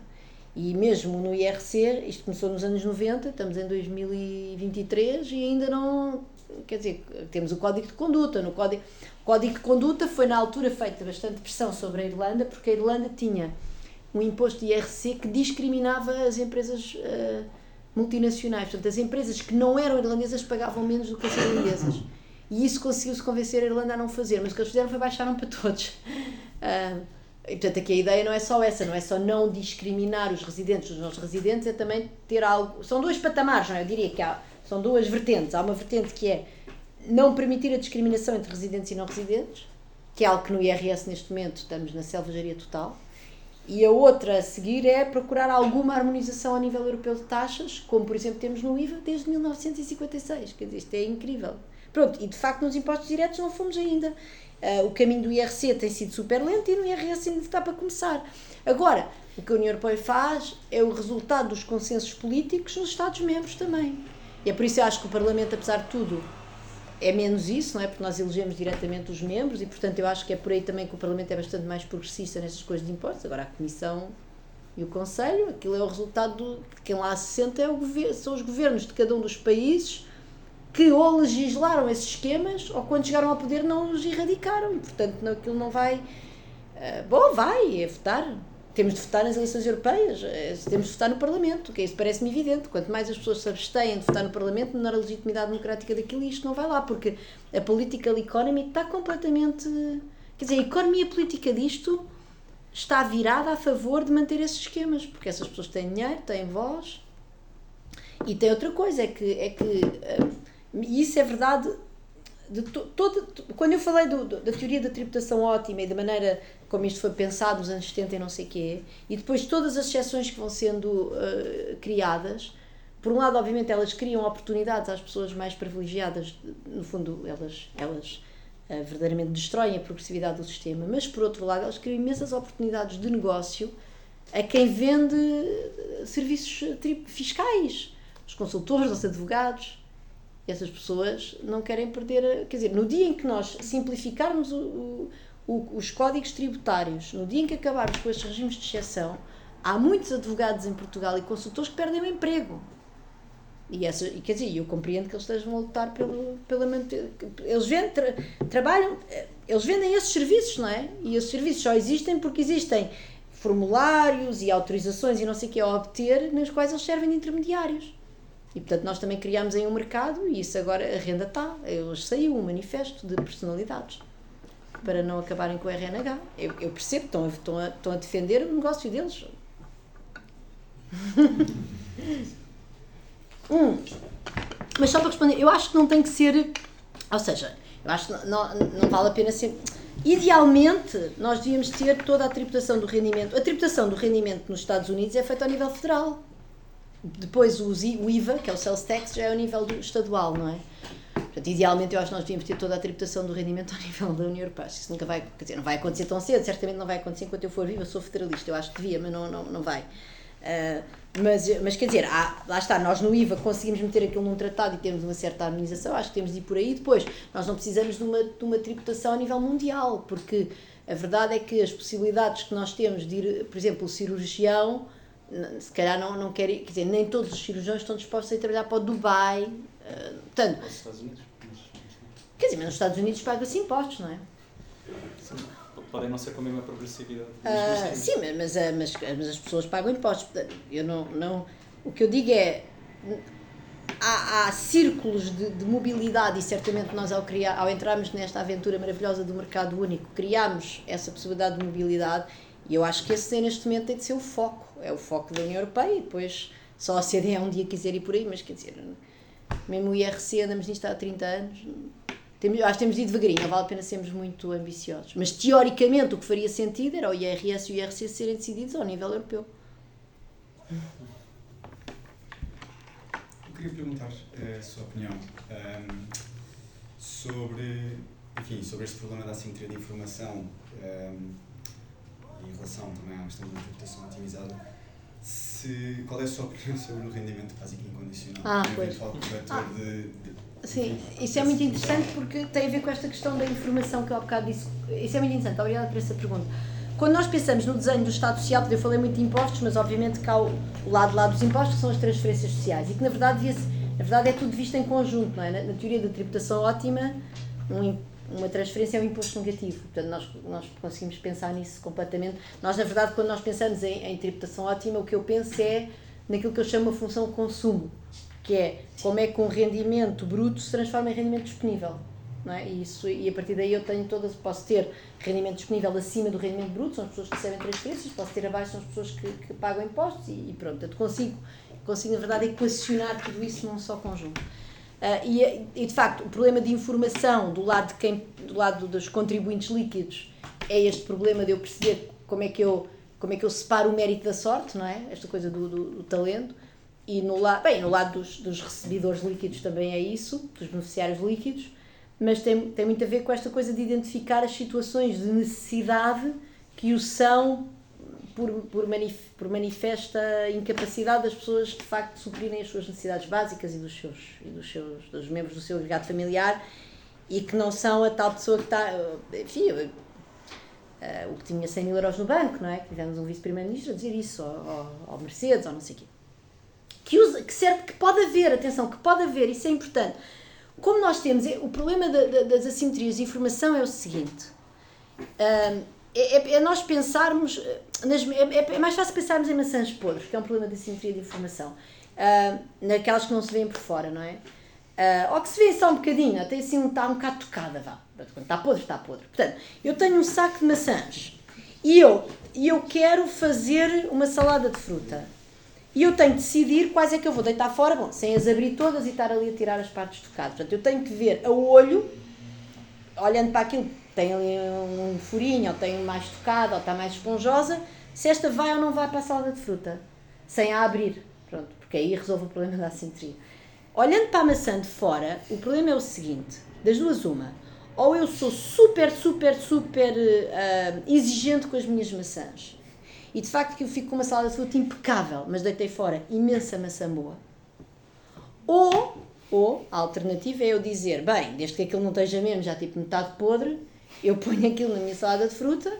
E mesmo no IRC, isto começou nos anos 90, estamos em 2023 e ainda não. Quer dizer, temos o Código de Conduta. No Código, Código de Conduta foi na altura feita bastante pressão sobre a Irlanda, porque a Irlanda tinha um imposto de IRC que discriminava as empresas uh, multinacionais. Portanto, as empresas que não eram irlandesas pagavam menos do que as irlandesas. E isso conseguiu-se convencer a Irlanda a não fazer, mas o que eles fizeram foi baixaram para todos. Uh, e, portanto, aqui a ideia não é só essa, não é só não discriminar os residentes dos nossos residentes, é também ter algo. São dois patamares, não é? Eu diria que há, são duas vertentes. Há uma vertente que é não permitir a discriminação entre residentes e não residentes, que é algo que no IRS neste momento estamos na selvageria total. E a outra a seguir é procurar alguma harmonização a nível europeu de taxas, como por exemplo temos no IVA desde 1956. Quer dizer, isto é incrível. Pronto, e de facto nos impostos diretos não fomos ainda. Uh, o caminho do IRC tem sido super lento e no IRS ainda está para começar. Agora, o que a União Europeia faz é o resultado dos consensos políticos nos Estados-membros também. E é por isso que eu acho que o Parlamento, apesar de tudo, é menos isso, não é? Porque nós elegemos diretamente os membros e, portanto, eu acho que é por aí também que o Parlamento é bastante mais progressista nessas coisas de impostos. Agora, a Comissão e o Conselho, aquilo é o resultado do. Quem lá se senta é o governo, são os governos de cada um dos países que ou legislaram esses esquemas ou quando chegaram ao poder não os erradicaram. E portanto aquilo não vai uh, bom, vai, é votar. Temos de votar nas eleições europeias eh, temos de votar no Parlamento, que isso parece-me evidente. Quanto mais as pessoas se abstêm de votar no Parlamento menor a legitimidade democrática daquilo e isto não vai lá, porque a political economy está completamente quer dizer, a economia política disto está virada a favor de manter esses esquemas, porque essas pessoas têm dinheiro, têm voz. E tem outra coisa, é que, é que uh, e isso é verdade de to, todo, quando eu falei do, da teoria da tributação ótima e da maneira como isto foi pensado nos anos 70 e não sei quê, e depois todas as exceções que vão sendo uh, criadas, por um lado, obviamente, elas criam oportunidades às pessoas mais privilegiadas, no fundo, elas, elas uh, verdadeiramente destroem a progressividade do sistema, mas por outro lado, elas criam imensas oportunidades de negócio a quem vende serviços fiscais, os consultores, os advogados, essas pessoas não querem perder. Quer dizer, no dia em que nós simplificarmos o, o, os códigos tributários, no dia em que acabarmos com estes regimes de exceção, há muitos advogados em Portugal e consultores que perdem o emprego. E, essa, quer dizer, eu compreendo que eles estejam a lutar pelo, pela eles vendem, tra, trabalham, eles vendem esses serviços, não é? E esses serviços só existem porque existem formulários e autorizações e não sei o que a obter, nas quais eles servem de intermediários. E portanto nós também criámos aí um mercado e isso agora a renda está. Hoje saiu um manifesto de personalidades para não acabarem com o RNH. Eu, eu percebo, estão a, estão, a, estão a defender o negócio deles. hum. Mas só para responder, eu acho que não tem que ser. Ou seja, eu acho que não, não, não vale a pena ser. Idealmente, nós devíamos ter toda a tributação do rendimento. A tributação do rendimento nos Estados Unidos é feita ao nível federal. Depois o IVA, que é o sales tax, já é ao nível estadual, não é? Portanto, idealmente eu acho que nós devíamos ter toda a tributação do rendimento ao nível da União Europeia. Isso nunca vai, quer dizer, não vai acontecer tão cedo, certamente não vai acontecer enquanto eu for viva, sou federalista, eu acho que devia, mas não, não, não vai. Uh, mas, mas quer dizer, há, lá está, nós no IVA conseguimos meter aquilo num tratado e termos uma certa harmonização, acho que temos de ir por aí. Depois, nós não precisamos de uma, de uma tributação a nível mundial, porque a verdade é que as possibilidades que nós temos de ir, por exemplo, o cirurgião se calhar não, não quer ir, quer dizer, nem todos os cirurgiões estão dispostos a ir trabalhar para o Dubai. Uh, portanto, Nos Estados Unidos. Quer dizer, mas nos Estados Unidos paga-se impostos, não é? Sim, podem não ser com a mesma progressividade. Uh, sim, mas, mas, mas, mas, as pessoas pagam impostos. Eu não, não, o que eu digo é há, há círculos de, de, mobilidade e certamente nós ao, criar, ao entrarmos nesta aventura maravilhosa do mercado único criámos essa possibilidade de mobilidade e eu acho que esse neste momento tem de ser o foco, é o foco da União Europeia e depois só a CDE um dia quiser ir por aí, mas quer dizer, mesmo o IRC andamos nisto há 30 anos, temos, acho que temos de ir devagarinho, não vale a pena sermos muito ambiciosos. Mas teoricamente o que faria sentido era o IRS e o IRC serem decididos ao nível europeu. Eu queria perguntar eh, a sua opinião um, ehm, sobre, enfim, sobre este problema da assimetria de informação um, ehm, em relação também à questão da interpretação otimizada. Se, qual é a sua opinião sobre o rendimento básico incondicional? Ah, pois. Ah. De, de, Sim, isso é muito interessante porque tem a ver com esta questão da informação que eu há bocado disse. Isso é muito interessante, obrigada por essa pergunta. Quando nós pensamos no desenho do Estado Social, eu falei muito de impostos, mas obviamente cá o, lado lá dos impostos que são as transferências sociais e que na verdade, devia na verdade é tudo visto em conjunto, não é? Na, na teoria da tributação ótima, um, uma transferência é um imposto negativo, portanto nós, nós conseguimos pensar nisso completamente. Nós, na verdade, quando nós pensamos em, em tributação ótima, o que eu penso é naquilo que eu chamo a função consumo que é como é que um rendimento bruto se transforma em rendimento disponível. Não é? e, isso, e a partir daí eu tenho todas, posso ter rendimento disponível acima do rendimento bruto, são as pessoas que recebem transferências, posso ter abaixo, são as pessoas que, que pagam impostos e, e pronto, eu consigo, consigo na verdade equacionar tudo isso num só conjunto. Uh, e, e, de facto, o problema de informação do lado, de quem, do lado dos contribuintes líquidos é este problema de eu perceber como é que eu, como é que eu separo o mérito da sorte, não é? Esta coisa do, do, do talento e no, la, bem, no lado dos, dos recebidores líquidos também é isso, dos beneficiários líquidos, mas tem, tem muito a ver com esta coisa de identificar as situações de necessidade que o são por, por, manif, por manifesta incapacidade das pessoas de facto suprirem as suas necessidades básicas e dos seus, e dos seus dos membros do seu agregado familiar e que não são a tal pessoa que está, enfim, uh, o que tinha 100 mil euros no banco, não é? Que tivemos um vice-primeiro-ministro a dizer isso, ao, ao Mercedes, ou não sei o quê que, usa, que, certo, que pode haver, atenção, que pode haver, isso é importante. Como nós temos, é, o problema da, da, das assimetrias de informação é o seguinte: é, é, é, nós pensarmos, nas, é, é, mais fácil pensarmos em maçãs podres, que é um problema de assimetria de informação, naquelas que não se veem por fora, não é? Uh, ou que se vê só um bocadinho, até assim um, está um bocado tocada, vá. Quando está podre, está podre. Portanto, eu tenho um saco de maçãs e eu, e eu quero fazer uma salada de fruta. E eu tenho que decidir quais é que eu vou deitar fora, bom, sem as abrir todas e estar ali a tirar as partes tocadas. Portanto, eu tenho que ver a olho, olhando para aquilo, tem ali um furinho, ou tem mais tocada, ou está mais esponjosa, se esta vai ou não vai para a salada de fruta, sem a abrir. Pronto, porque aí resolve o problema da assimetria. Olhando para a maçã de fora, o problema é o seguinte: das duas, uma. Ou eu sou super, super, super uh, exigente com as minhas maçãs e de facto que eu fico com uma salada de fruta impecável, mas deitei fora imensa maçã boa. Ou, ou a alternativa é eu dizer, bem, desde que aquilo não esteja mesmo já tipo metade podre, eu ponho aquilo na minha salada de fruta.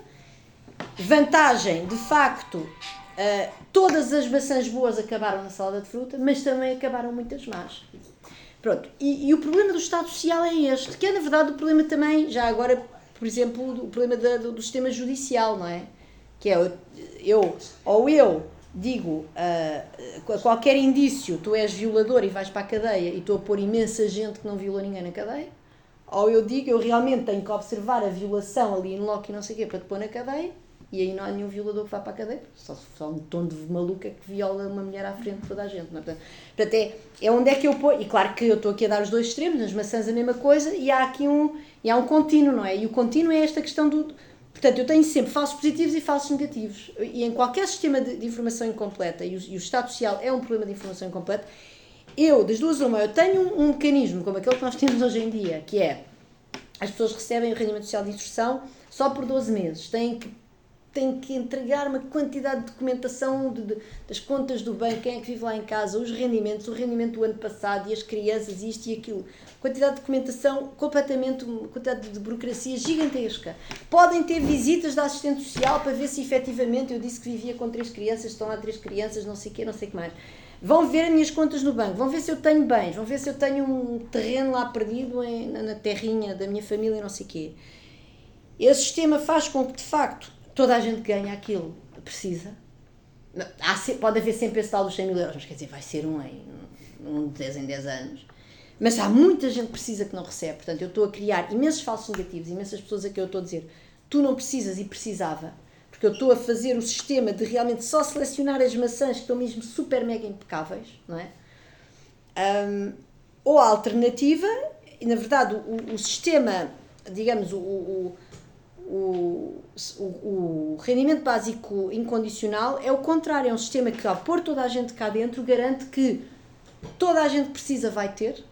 Vantagem, de facto, uh, todas as maçãs boas acabaram na salada de fruta, mas também acabaram muitas más. Pronto, e, e, o problema do Estado Social é este, que é na verdade o problema também, já agora, por exemplo, o problema da, do, do sistema judicial, não é? Que é eu, ou eu digo uh, a qualquer indício tu és violador e vais para a cadeia e estou a pôr imensa gente que não violou ninguém na cadeia, ou eu digo eu realmente tenho que observar a violação ali em loco e não sei o quê para te pôr na cadeia e aí não há nenhum violador que vá para a cadeia, só, só um tom de maluca que viola uma mulher à frente de toda a gente. Não é? Portanto é, é onde é que eu ponho, e claro que eu estou aqui a dar os dois extremos, nas maçãs a mesma coisa, e há aqui um, e há um contínuo, não é? E o contínuo é esta questão do, Portanto, eu tenho sempre falsos positivos e falsos negativos. E em qualquer sistema de, de informação incompleta, e o, e o, Estado Social é um problema de informação incompleta, eu, das duas uma, eu tenho um, um, mecanismo como aquele que nós temos hoje em dia, que é as pessoas recebem o rendimento social de instrução só por 12 meses, têm que tem que entregar uma quantidade de documentação de, de, das contas do banco, quem é que vive lá em casa, os rendimentos, o rendimento do ano passado e as crianças, isto e aquilo. Quantidade de documentação completamente, quantidade de burocracia gigantesca. Podem ter visitas da assistente social para ver se efetivamente eu disse que vivia com três crianças, estão lá três crianças, não sei o quê, não sei o que mais. Vão ver as minhas contas no banco, vão ver se eu tenho bens, vão ver se eu tenho um terreno lá perdido em, na terrinha da minha família, não sei quê. Esse sistema faz com que, de facto, toda a gente ganha aquilo, precisa. Há, pode haver sempre esse tal dos 100 mil euros, mas quer dizer, vai ser um em um de 10 em 10 anos. Mas há muita gente que precisa que não recebe. Portanto, eu estou a criar imensos falsos negativos, imensas pessoas a que eu estou a dizer tu não precisas e precisava. Porque eu estou a fazer o sistema de realmente só selecionar as maçãs que estão mesmo super mega impecáveis, não é? Um, ou a alternativa, e na verdade o, o sistema, digamos, o, o, o, o, rendimento básico incondicional é o contrário, é um sistema que ao pôr toda a gente cá dentro garante que toda a gente precisa vai ter,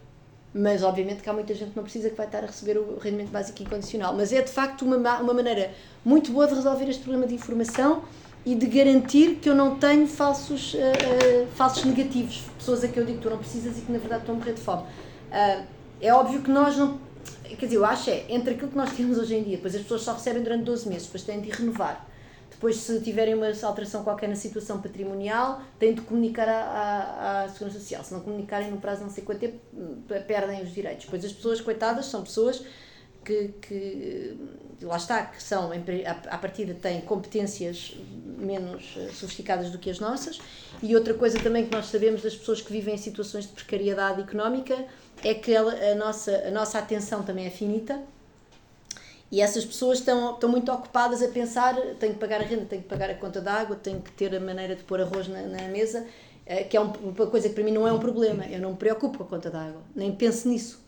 mas obviamente que há muita gente que não precisa que vai estar a receber o rendimento básico incondicional. Mas é de facto uma, uma maneira muito boa de resolver este problema de informação e de garantir que eu não tenho falsos, uh, uh, falsos negativos, pessoas a que eu digo que tu não precisas e que na verdade estão a morrer de fome. Uh, é óbvio que nós não. Quer dizer, eu acho é entre aquilo que nós temos hoje em dia, depois as pessoas só recebem durante 12 meses, depois têm de renovar. Depois, se tiverem uma alteração qualquer na situação patrimonial, têm de comunicar à, à, à Segurança Social. Se não comunicarem no prazo de não sei quanto tempo, perdem os direitos. Depois, as pessoas, coitadas, são pessoas que, que lá está, que são, à partida, têm competências menos eh, sofisticadas do que as nossas. E outra coisa também que nós sabemos das pessoas que vivem em situações de precariedade económica é que ela, a, nossa, a nossa atenção também é finita e essas pessoas estão, estão muito ocupadas a pensar: tenho que pagar a renda, tenho que pagar a conta da água, tenho que ter a maneira de pôr arroz na, na mesa, eh, que é um, uma coisa que para mim não é um problema. Eu não me preocupo com a conta da água, nem penso nisso.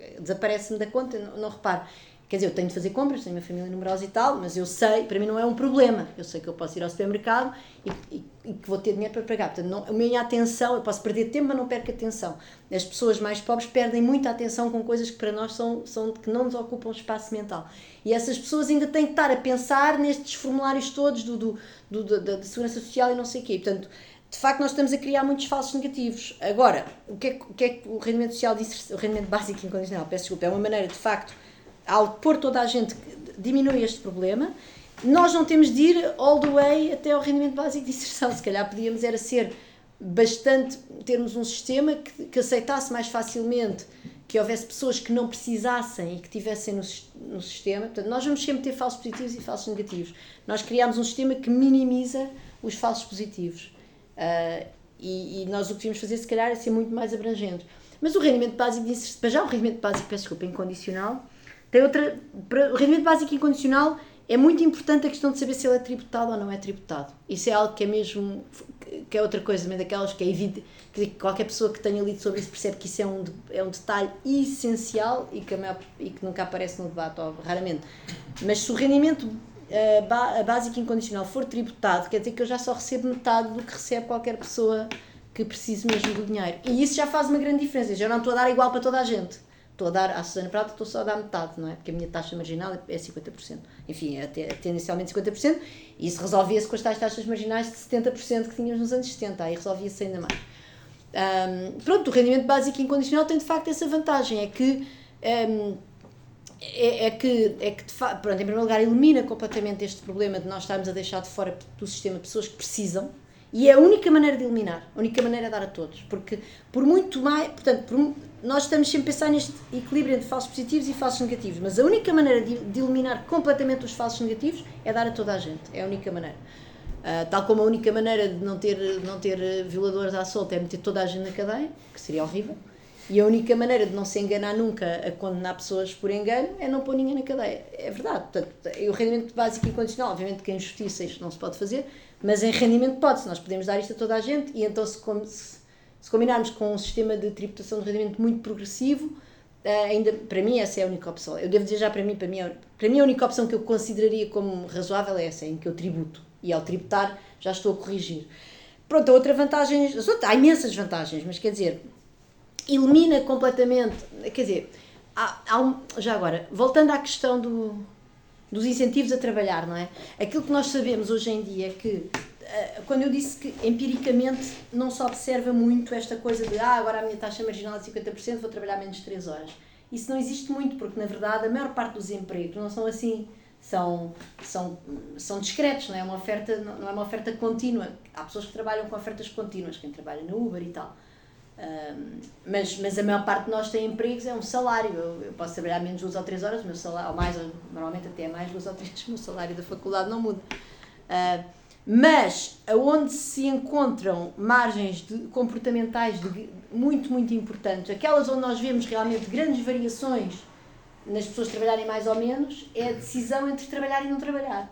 Eh, desaparece-me da conta, não, não reparo. Quer dizer, eu tenho de fazer compras, tenho uma família numerosa e tal, mas eu sei, para mim não é um problema. Eu sei que eu posso ir ao supermercado e, e, e que vou ter dinheiro para pagar. Portanto, não, a minha atenção, eu posso perder tempo, mas não perco atenção. As pessoas mais pobres perdem muita atenção com coisas que para nós são, são que não nos ocupam espaço mental. E essas pessoas ainda têm que estar a pensar nestes formulários todos do, do, do, do da, da Segurança Social e não sei o quê. Portanto, de facto nós estamos a criar muitos falsos negativos. Agora, o que é, o que, é que o rendimento social, o rendimento básico incondicional, peço desculpa, é uma maneira de facto ao pôr toda a gente, diminui este problema. Nós não temos de ir all the way até ao rendimento básico de inserção. Se calhar podíamos era ser bastante, termos um sistema que, que aceitasse mais facilmente que houvesse pessoas que não precisassem e que tivessem no, no sistema. Portanto, nós vamos sempre ter falsos positivos e falsos negativos. Nós criámos um sistema que minimiza os falsos positivos. Uh, e, e, nós o que devíamos fazer, se calhar, é ser muito mais abrangente. Mas o rendimento básico para já o rendimento básico, peço desculpa, incondicional, tem outra. Para, o rendimento básico incondicional é muito importante a questão de saber se ele é tributado ou não é tributado. Isso é algo que é mesmo. que é outra coisa, também daquelas que é evidente. Que qualquer pessoa que tenha lido sobre isso percebe que isso é um, é um detalhe essencial e que, maior, e que nunca aparece no debate, ou raramente. Mas se o rendimento uh, básico incondicional for tributado, quer dizer que eu já só recebo metade do que recebe qualquer pessoa que precise mesmo do dinheiro. E isso já faz uma grande diferença. Já não estou a dar igual para toda a gente estou a dar à Susana Prata, estou só a dar metade, não é? Porque a minha taxa marginal é 50%. Enfim, é, é tendencialmente 50%, e isso resolvia-se com as tais taxas marginais de 70% que tínhamos nos anos 70, aí resolvia-se ainda mais. Um, pronto, o rendimento básico incondicional tem de facto essa vantagem, é que. Um, é, é, que, é que pronto, em primeiro lugar, elimina completamente este problema de nós estarmos a deixar de fora do sistema pessoas que precisam, e é a única maneira de eliminar, a única maneira é dar a todos, porque por muito mais, portanto, por, nós estamos sempre a pensar neste equilíbrio entre falsos positivos e falsos negativos, mas a única maneira de, de eliminar completamente os falsos negativos é dar a toda a gente, é a única maneira. Uh, tal como a única maneira de não ter, não ter violadores à solta é meter toda a gente na cadeia, que seria horrível, e a única maneira de não se enganar nunca a condenar pessoas por engano é não pôr ninguém na cadeia. É verdade. Portanto, o rendimento básico e incondicional, obviamente que em justiça isto não se pode fazer, mas em rendimento pode-se. Nós podemos dar isto a toda a gente e então se, se se combinarmos com um sistema de tributação de rendimento muito progressivo, eh, ainda para mim essa é a única opção. Eu devo dizer já para mim, para mim, para mim a única opção que eu consideraria como razoável é essa, em que eu tributo. E ao tributar já estou a corrigir. Pronto, a outra vantagem, há imensas vantagens, mas quer dizer, elimina completamente, quer dizer, há, há um, já agora, voltando à questão do, dos incentivos a trabalhar, não é? Aquilo que nós sabemos hoje em dia é que eh, quando eu disse que empiricamente não se observa muito esta coisa de ah, agora a minha taxa marginal é 50%, vou trabalhar menos de 3 horas. Isso não existe muito, porque na verdade a maior parte dos empregos não são assim, são, são, são discretos, não é, uma oferta, não é uma oferta contínua. Há pessoas que trabalham com ofertas contínuas, quem trabalha na Uber e tal. Mas, mas a maior parte de nós tem empregos, é um salário. Eu, eu posso trabalhar menos duas ou três horas, meu salário, ou mais, normalmente até mais duas ou três, o meu salário da faculdade não muda. Uh, mas aonde se encontram margens de, comportamentais de, muito, muito importantes, aquelas onde nós vemos realmente grandes variações nas pessoas trabalharem mais ou menos, é a decisão entre trabalhar e não trabalhar.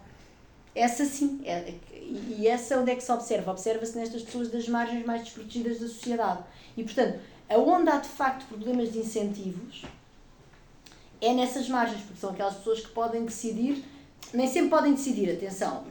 Essa sim, é, e essa onde é que se observa? Observa-se nestas pessoas das margens mais desprotegidas da sociedade. E, portanto, aonde há de facto problemas de incentivos, é nessas margens, porque são aquelas pessoas que podem decidir, nem sempre podem decidir, atenção,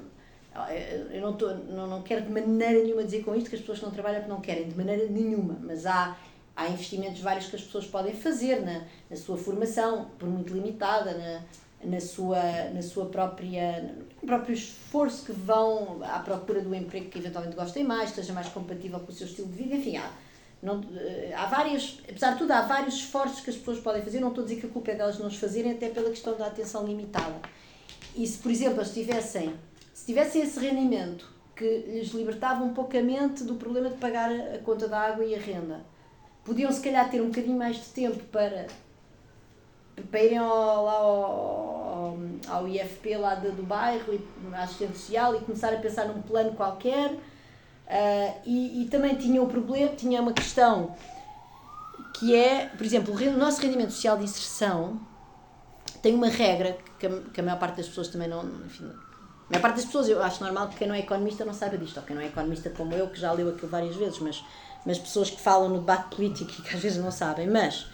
eu não, tô, não, não quero de maneira nenhuma dizer com isto que as pessoas que não trabalham porque não querem, de maneira nenhuma, mas há, há investimentos vários que as pessoas podem fazer na, na sua formação, por muito limitada, na, na, sua, na sua própria no próprio esforço que vão à procura do emprego que eventualmente gostem mais, esteja mais compatível com o seu estilo de vida, enfim, há, não, eh, há várias, apesar de tudo, há vários esforços que as pessoas podem fazer, não estou a dizer que a culpa é delas não os fazerem, até pela questão da atenção limitada. E se, por exemplo, eles tivessem se tivessem esse rendimento que lhes libertava um pouco a mente do problema de pagar a conta da água e a renda, podiam se calhar ter um bocadinho mais de tempo para, para irem ao, lá ao, ao IFP lá do, do bairro, e, à assistente social e começar a pensar num plano qualquer. Uh, e, e também tinha o um problema, tinha uma questão que é, por exemplo, o nosso rendimento social de inserção tem uma regra que a, que a maior parte das pessoas também não, enfim, a maior parte das pessoas, eu acho normal que quem não é economista não saiba disto, ou quem não é economista como eu, que já leu aquilo várias vezes, mas, mas pessoas que falam no debate político e que às vezes não sabem. Mas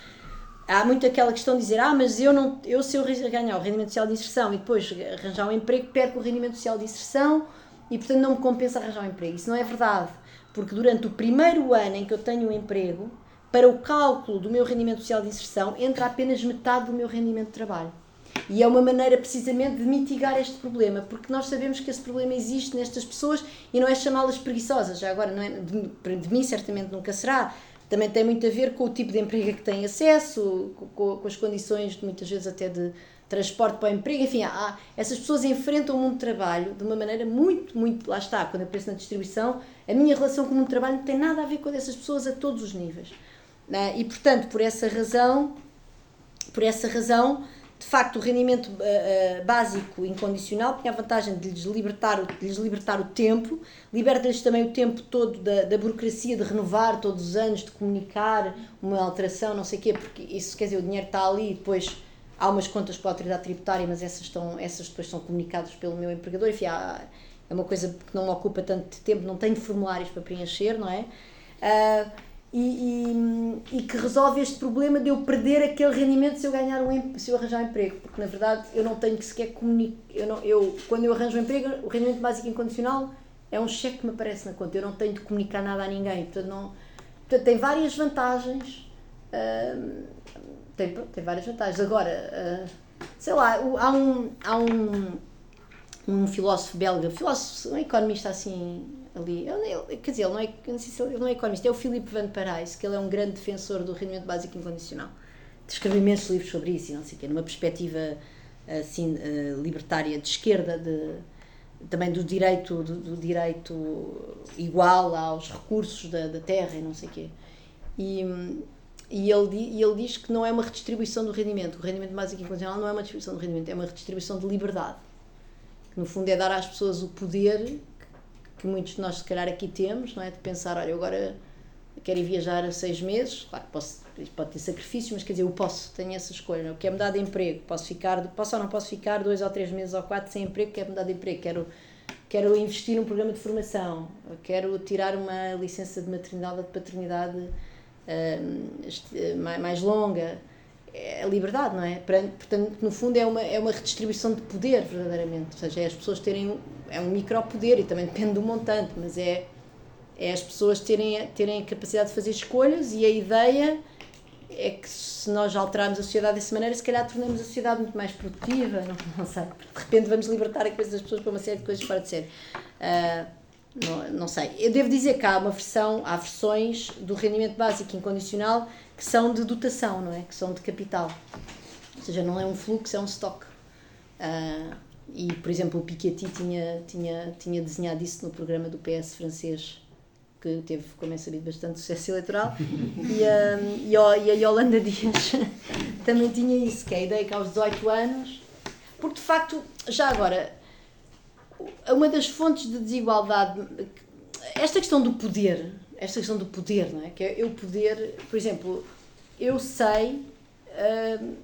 há muito aquela questão de dizer: ah, mas eu, não, eu se eu ganhar o rendimento social de inserção e depois arranjar um emprego, perco o rendimento social de inserção e portanto não me compensa arranjar um emprego. Isso não é verdade, porque durante o primeiro ano em que eu tenho um emprego, para o cálculo do meu rendimento social de inserção entra apenas metade do meu rendimento de trabalho. E é uma maneira precisamente de mitigar este problema, porque nós sabemos que esse problema existe nestas pessoas e não é chamá-las preguiçosas. Já agora, não é, de, de, mim, certamente nunca será. Também tem muito a ver com o tipo de emprego que têm acesso, com, com as condições, muitas vezes até de transporte para o emprego. Enfim, há, essas pessoas enfrentam o mundo do trabalho de uma maneira muito, muito. Lá está, quando eu penso na distribuição, a minha relação com o mundo do trabalho não tem nada a ver com essas pessoas a todos os níveis. Né? E, portanto, por essa razão, por essa razão de facto, o rendimento uh, básico incondicional tinha a vantagem de lhes libertar, de lhes libertar o tempo, liberta-lhes também o tempo todo da, da burocracia de renovar todos os anos, de comunicar uma alteração, não sei o quê, porque isso quer dizer, o dinheiro está ali e depois há umas contas para a autoridade tributária, mas essas, estão, essas depois são comunicadas pelo meu empregador, enfim, há, é uma coisa que não me ocupa tanto tempo, não tenho formulários para preencher, não é? Uh, e, e, e, que resolve este problema de eu perder aquele rendimento se eu ganhar um se eu arranjar um emprego. Porque na verdade eu não tenho que sequer comunicar eu eu quando eu arranjo um emprego o rendimento básico incondicional é um cheque que me aparece na conta. Eu não tenho de comunicar nada a ninguém. Portanto não portanto tem várias vantagens uh, tem tem várias vantagens. Agora uh, sei lá há um há um um filósofo belga filósofo um economista assim ali. Ele, quer dizer, ele não, é, ele, não é economista, é o Philippe Van Parijs, que ele é um grande defensor do rendimento básico incondicional. Escreveu imensos livros sobre isso e não sei o quê, numa perspectiva assim, eh, libertária de esquerda, de, também do direito, do, do, direito igual aos recursos da, da terra e não sei o quê. E, e ele, e ele diz que não é uma redistribuição do rendimento. O rendimento básico incondicional não é uma distribuição do rendimento, é uma redistribuição de liberdade. Que no fundo é dar às pessoas o poder que muitos de nós se calhar aqui temos, não é? De pensar, olha, eu agora quero ir viajar a seis meses, claro posso, pode ter sacrifícios, mas quer dizer, eu posso, tenho essa escolha, eu quero mudar de emprego, posso ficar, posso ou não posso ficar dois ou três meses ou quatro sem emprego, quero mudar de emprego, quero, quero investir num programa de formação, quero tirar uma licença de maternidade ou de paternidade uh, mais longa, é a liberdade, não é? Portanto, no fundo é uma, é uma redistribuição de poder, verdadeiramente. Ou seja, é as pessoas terem. É um micropoder e também depende do montante, mas é, é as pessoas terem, terem a capacidade de fazer escolhas e a ideia é que se nós alterarmos a sociedade dessa maneira, se calhar tornamos a sociedade muito mais produtiva, não, não sei. De repente vamos libertar a cabeça das pessoas para uma série de coisas fora de série. Uh, não, não sei. Eu devo dizer que há uma versão, há versões do rendimento básico incondicional que são de dotação, não é? Que são de capital. Ou seja, não é um fluxo, é um stock. Uh, e, por exemplo, o Piketty tinha, tinha, tinha desenhado isso no programa do PS francês, que teve, como é sabido, bastante sucesso eleitoral. e, um, e, a, e a Yolanda Dias também tinha isso, que é a ideia que aos 18 anos. Porque, de facto, já agora, uma das fontes de desigualdade, esta questão do poder, esta questão do poder, não é? Que é eu poder, por exemplo, eu sei uh,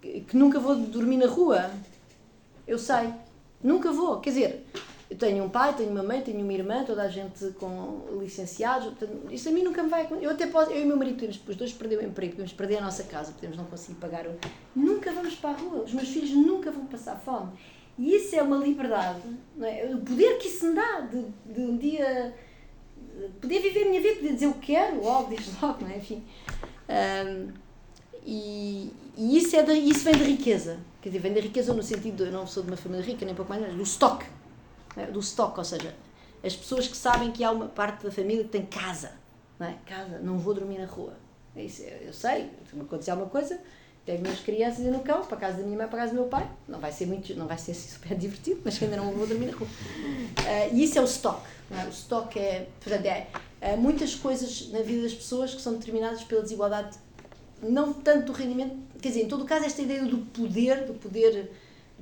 que nunca vou dormir na rua. Eu sei. Nunca vou. Quer dizer, eu tenho um pai, tenho uma mãe, tenho uma irmã, toda a gente com licenciados. Isso a mim nunca me vai Eu até posso, eu e meu marido podemos, os dois perder o emprego, podemos perder a nossa casa, podemos não conseguir pagar. O, nunca vamos para a rua. Os meus filhos nunca vão passar fome. E isso é uma liberdade, não é? o poder que isso me dá de, de um dia poder viver a minha vida, poder dizer o que quero, logo, diz logo, não é? Enfim. Um, e, e isso, é de, isso vem da riqueza. Quer dizer, vem da riqueza no sentido de eu não sou de uma família rica, nem pouco mais, do estoque. É? Do estoque, ou seja, as pessoas que sabem que há uma parte da família que tem casa. Não é? Casa, não vou dormir na rua. É isso, eu sei, se me acontecer alguma coisa, pego minhas crianças e no cão, para casa da minha mãe, para casa do meu pai. Não vai ser muito, não vai ser assim super divertido, mas ainda não vou dormir na rua. Uh, e isso é o estoque. É? O estoque é, portanto, é, é, muitas coisas na vida das pessoas que são determinadas pela desigualdade, não tanto do rendimento, quer dizer, em todo o caso, esta ideia do poder, do poder,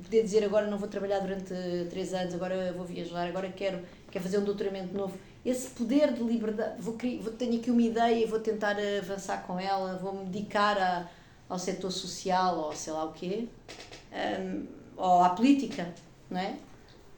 poder dizer agora não vou trabalhar durante três anos, agora vou viajar, agora quero, quero fazer um doutoramento novo. Esse poder de liberdade, vou, vou tenho aqui uma ideia e vou tentar avançar com ela, vou me dedicar a ao setor social ou sei lá o quê, um, ou à política, não é?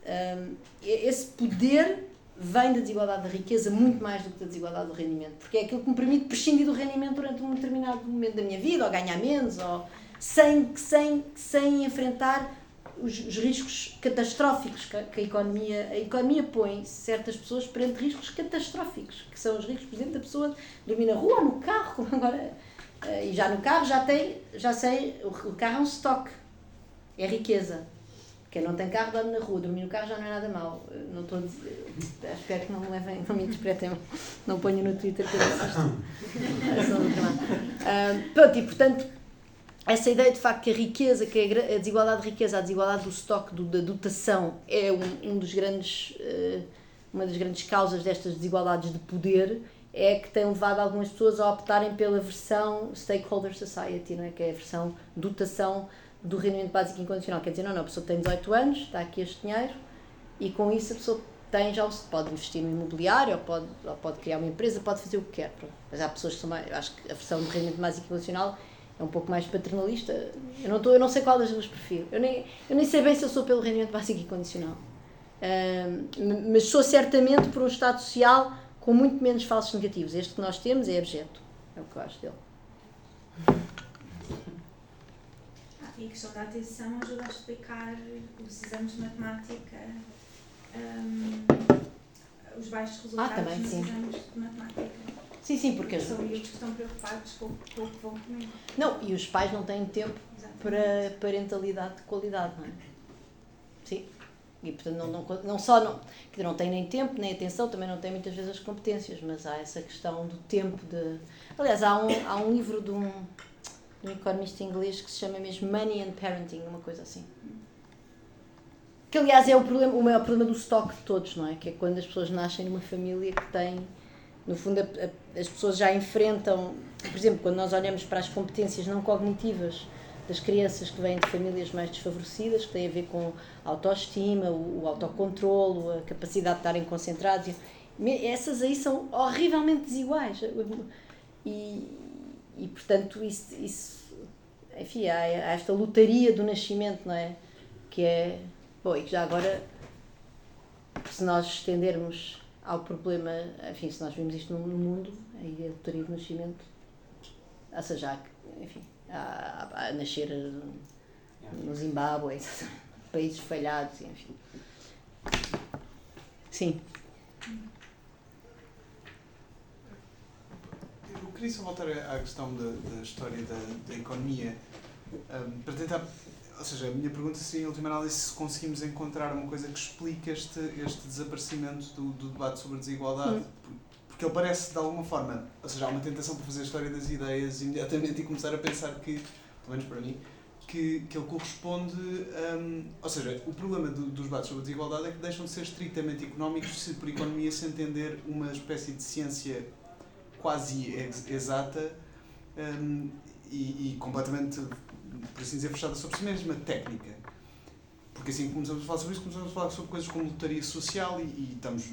Um, esse poder vem da desigualdade da riqueza muito mais do que da desigualdade do rendimento, porque é aquilo que me permite prescindir do rendimento durante um determinado momento da minha vida, ou ganhar menos, ou sem, sem, sem enfrentar os, os riscos catastróficos que a, que a, economia a economia põe certas pessoas perante riscos catastróficos, que são os riscos, por exemplo, da pessoa dormir na rua ou no carro, como agora Uh, e já no carro já tem, já sei, o, o carro é um estoque, é riqueza. Quem não tem carro dorme na rua, dormir no carro já não é nada mau. Não estou a dizer, espero que não me levem, não me interpretem, não ponho no Twitter que eu uh, pronto, e portanto, essa ideia de facto que a riqueza, que a desigualdade de riqueza, a desigualdade do estoque, do, da dotação, é um, um dos grandes, uh, uma das grandes causas destas desigualdades de poder é que tem levado algumas pessoas a optarem pela versão Stakeholder Society, não é? que é a versão dotação do rendimento básico incondicional. Quer dizer, não, não, a pessoa tem 18 anos, está aqui este dinheiro e com isso a pessoa tem já pode investir no imobiliário ou pode, ou pode criar uma empresa, pode fazer o que quer. Mas há pessoas que são mais, acho que a versão do rendimento básico incondicional é um pouco mais paternalista. Eu não, tô, eu não sei qual das duas prefiro. Eu nem, eu nem sei bem se eu sou pelo rendimento básico incondicional. Uh, mas sou certamente por um Estado social com muito menos falsos negativos. Este que nós temos é abjeto. É o que eu acho dele. Ah, e a questão da atenção ajuda a explicar os exames de matemática, um, os baixos resultados ah, também, nos sim. exames de matemática. Sim, sim, porque... São miúdos que estão preocupados com o que vão comer. Não, e os pais não têm tempo Exatamente. para parentalidade de qualidade, não é? Sim. E, portanto, não, não, não só não, que não tem nem tempo, nem atenção, também não tem muitas vezes as competências, mas há essa questão do tempo de... Aliás, há um, há um livro de um, um economista inglês que se chama mesmo Money and Parenting, uma coisa assim. Que, aliás, é o, problema, o maior problema do estoque de todos, não é? Que é quando as pessoas nascem numa família que tem... No fundo, a, a, as pessoas já enfrentam... Por exemplo, quando nós olhamos para as competências não cognitivas das crianças que vêm de famílias mais desfavorecidas, que têm a ver com autoestima, o, o autocontrolo, a capacidade de estarem concentrados. Essas aí são horrivelmente desiguais. E, e portanto, isso, isso enfim, há, há, esta lotaria do nascimento, não é? Que é. Bom, e que já agora, se nós estendermos ao problema, enfim, se nós vimos isto no, mundo, aí a lotaria do nascimento, ou seja, enfim, a, a nascer no Zimbábue, países falhados, enfim. Sim. Eu queria só voltar à questão da, da história da, da economia, um, para tentar, ou seja, a minha pergunta seria, em última análise, se conseguimos encontrar uma coisa que explique este, este desaparecimento do, do debate sobre a desigualdade. Hum. Porque ele parece, de alguma forma, ou seja, há uma tentação para fazer a história das ideias imediatamente e começar a pensar que, pelo menos para mim, que, que ele corresponde. Um, ou seja, o problema do, dos debates sobre a desigualdade é que deixam de ser estritamente económicos se por economia se entender uma espécie de ciência quase ex exata um, e, e, completamente, por assim dizer, fechada sobre si mesma, técnica. porque assim começamos a falar sobre isso, começamos a falar sobre coisas como lotaria social e, e estamos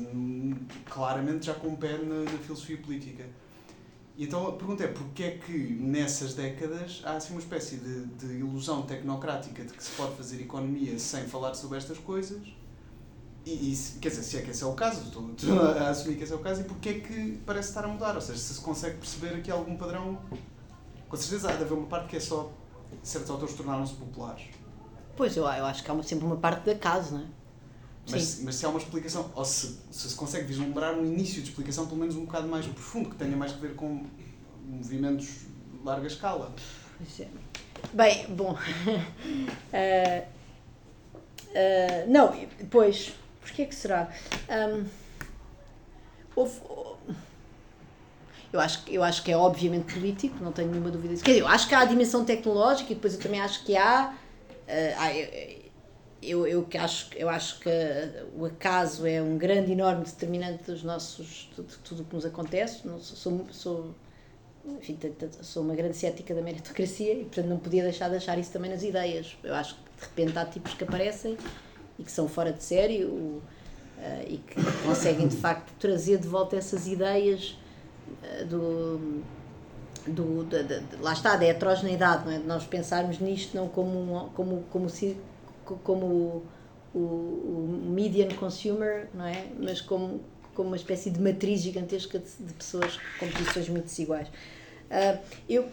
claramente já com o pé na, na filosofia política. E então a pergunta é porquê é que nessas décadas há assim uma espécie de, de ilusão tecnocrática de que se pode fazer economia sem falar sobre estas coisas e, e quer dizer, se é que esse é o caso, estou, estou a assumir que esse é o caso, e porquê é que parece estar a mudar? Ou seja, se se consegue perceber aqui algum padrão, com certeza há de haver uma parte que é só certos autores tornaram-se populares. Pois, eu, eu acho que há sempre uma parte de acaso, não é? Mas, Sim. mas se há uma explicação, ou se, se se consegue vislumbrar um início de explicação pelo menos um bocado mais profundo, que tenha mais que ver com movimentos de larga escala. Pois é. Bem, bom. Eh, eh, não, pois, porquê que será? Ahm, houve- eu, acho, eu acho que é obviamente político, não tenho nenhuma dúvida disso. Quer dizer, eu acho que há a dimensão tecnológica e depois eu também acho que há. eh, eh, eu, eu, que acho, eu acho que o acaso é um grande, enorme determinante dos nossos, de, tudo o que nos acontece. Não sou, sou, enfim, sou uma grande cética da meritocracia e, portanto, não podia deixar de achar isso também nas ideias. Eu acho que, de repente, há tipos que aparecem e que são fora de série o- eh, e que conseguem, de facto, trazer de volta essas ideias eh, do. Do, da- lá está, da heterogeneidade, não é? De nós pensarmos nisto não como, um- como, como, como o, o median consumer, não é? Mas como, como uma espécie de matriz gigantesca de, de pessoas com posições muito desiguais. Ah, eu,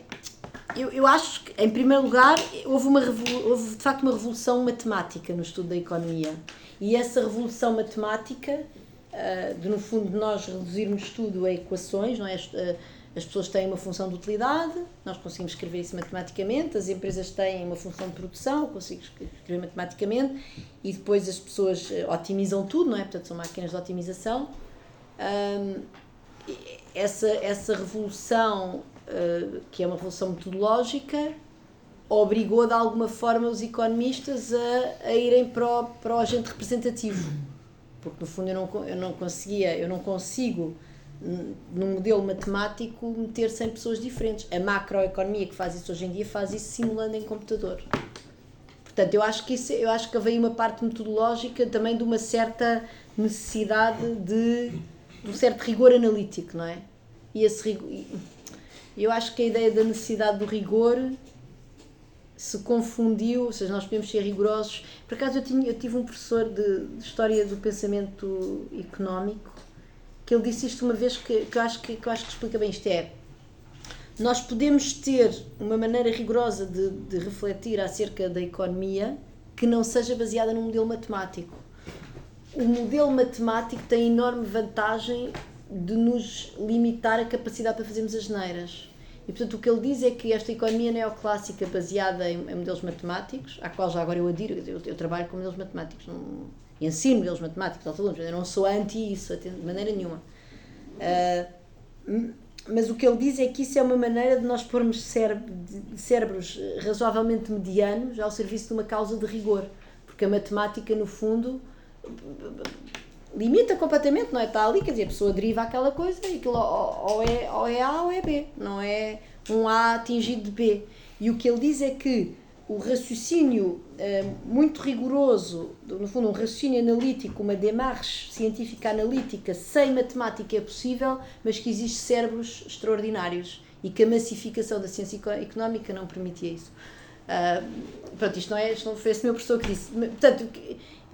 eu, eu acho que, em primeiro lugar, houve, uma, houve de facto uma revolução matemática no estudo da economia. E essa revolução matemática, ah, de no fundo nós reduzirmos tudo a equações, não é? As, ah, as pessoas têm uma função de utilidade, nós conseguimos escrever isso matematicamente, as empresas têm uma função de produção, consigo escrever matematicamente, e depois as pessoas otimizam tudo, não é? Portanto, são máquinas de otimização. Essa, essa revolução, eh, que é uma revolução metodológica, obrigou de alguma forma os economistas a, a irem para o, para o agente representativo. Porque no fundo eu não, eu não conseguia, eu não consigo num modelo matemático meter 100 pessoas diferentes. A macroeconomia que faz isso hoje em dia faz isso simulando em computador. Portanto, eu acho que isso, eu acho que veio uma parte metodológica também de uma certa necessidade de, de um certo rigor analítico, não é? E esse rigor, eu acho que a ideia da necessidade do rigor se confundiu, ou seja, nós podemos ser rigorosos. Por acaso eu, tinha, eu tive um professor de, de História do Pensamento Económico que ele disse isto uma vez que, que, eu acho que, que eu acho que explica bem isto, é nós podemos ter uma maneira rigorosa de, de refletir acerca da economia que não seja baseada num modelo matemático. O modelo matemático tem enorme vantagem de nos limitar a capacidade para fazermos as neiras. E, portanto, o que ele diz é que esta economia neoclássica baseada em, em modelos matemáticos, à qual já agora eu adiro, eu, eu trabalho com modelos matemáticos, não, ensino modelos matemáticos aos alunos, eu não sou anti isso, de maneira nenhuma. Ah, mas o que ele diz é que isso é uma maneira de nós pormos cérebros razoavelmente medianos ao serviço de uma causa de rigor. Porque a matemática, no fundo, limita completamente, não é? Está ali, quer dizer, a pessoa deriva aquela coisa e aquilo ou, é, ou é A ou é B, não é um A atingido de B. E o que ele diz é que o raciocínio eh, muito rigoroso, no fundo, um raciocínio analítico, uma démarche científica analítica sem matemática é possível, mas que existem cérebros extraordinários e que a massificação da ciência eco- económica não permitia isso. Ah, pronto, isto não é, isto não foi esse meu professor que disse. Portanto,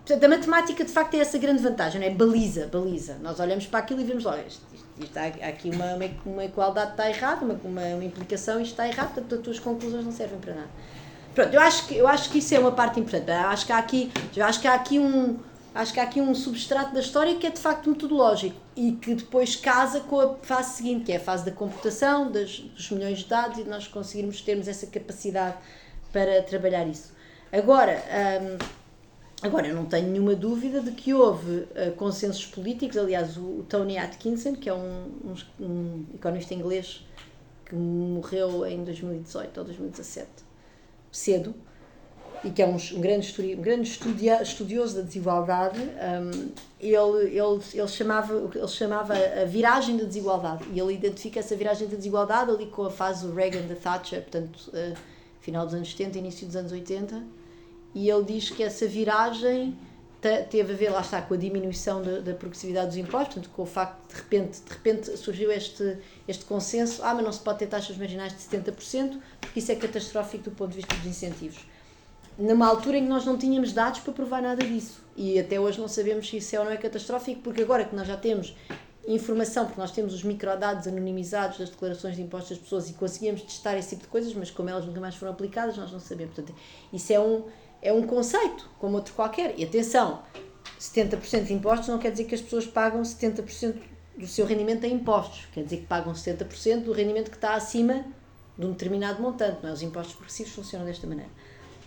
portanto, a matemática de facto é essa grande vantagem, não é? Baliza, baliza. Nós olhamos para aquilo e vemos logo, isto, isto, isto há, aqui uma, uma, igualdade está errada, uma, uma, uma implicação, isto está errado, portanto as tuas conclusões não servem para nada. Pronto, eu acho que, eu acho que isso é uma parte importante. Eu acho que há aqui, eu acho que há aqui um. Acho que há aqui um substrato da história que é de facto metodológico e que depois casa com a fase seguinte, que é a fase da computação, das, dos milhões de dados e de nós conseguirmos termos essa capacidade para trabalhar isso. Agora, hum, agora eu não tenho nenhuma dúvida de que houve uh, consensos políticos, aliás, o, o Tony Atkinson, que é um, um, um economista inglês que morreu em 2018 ou 2017, cedo, e que é um, um grande, um grande estudia estudioso da desigualdade, ele, ele, ele, chamava, ele chamava a viragem da desigualdade. E ele identifica essa viragem da desigualdade ali com a fase do Reagan, da Thatcher, portanto, uh, final dos anos 70, início dos anos 80. E ele diz que essa viragem teve a ver, lá está, com a diminuição da, da, progressividade dos impostos, portanto, com o facto de, repente, de repente surgiu este, este consenso, ah, mas não se pode ter taxas marginais de 70%, porque isso é catastrófico do ponto de vista dos incentivos. Numa altura em que nós não tínhamos dados para provar nada disso. E até hoje não sabemos se isso é ou não é catastrófico, porque agora que nós já temos informação, porque nós temos os microdados anonimizados das declarações de impostos das pessoas e conseguimos testar esse tipo de coisas, mas como elas nunca mais foram aplicadas, nós não sabemos. Portanto, isso é um, é um conceito, como outro qualquer. E atenção, 70% de impostos não quer dizer que as pessoas pagam 70% do seu rendimento em impostos, quer dizer que pagam 70% do rendimento que está acima de um determinado montante. Não é? Os impostos progressivos funcionam desta maneira.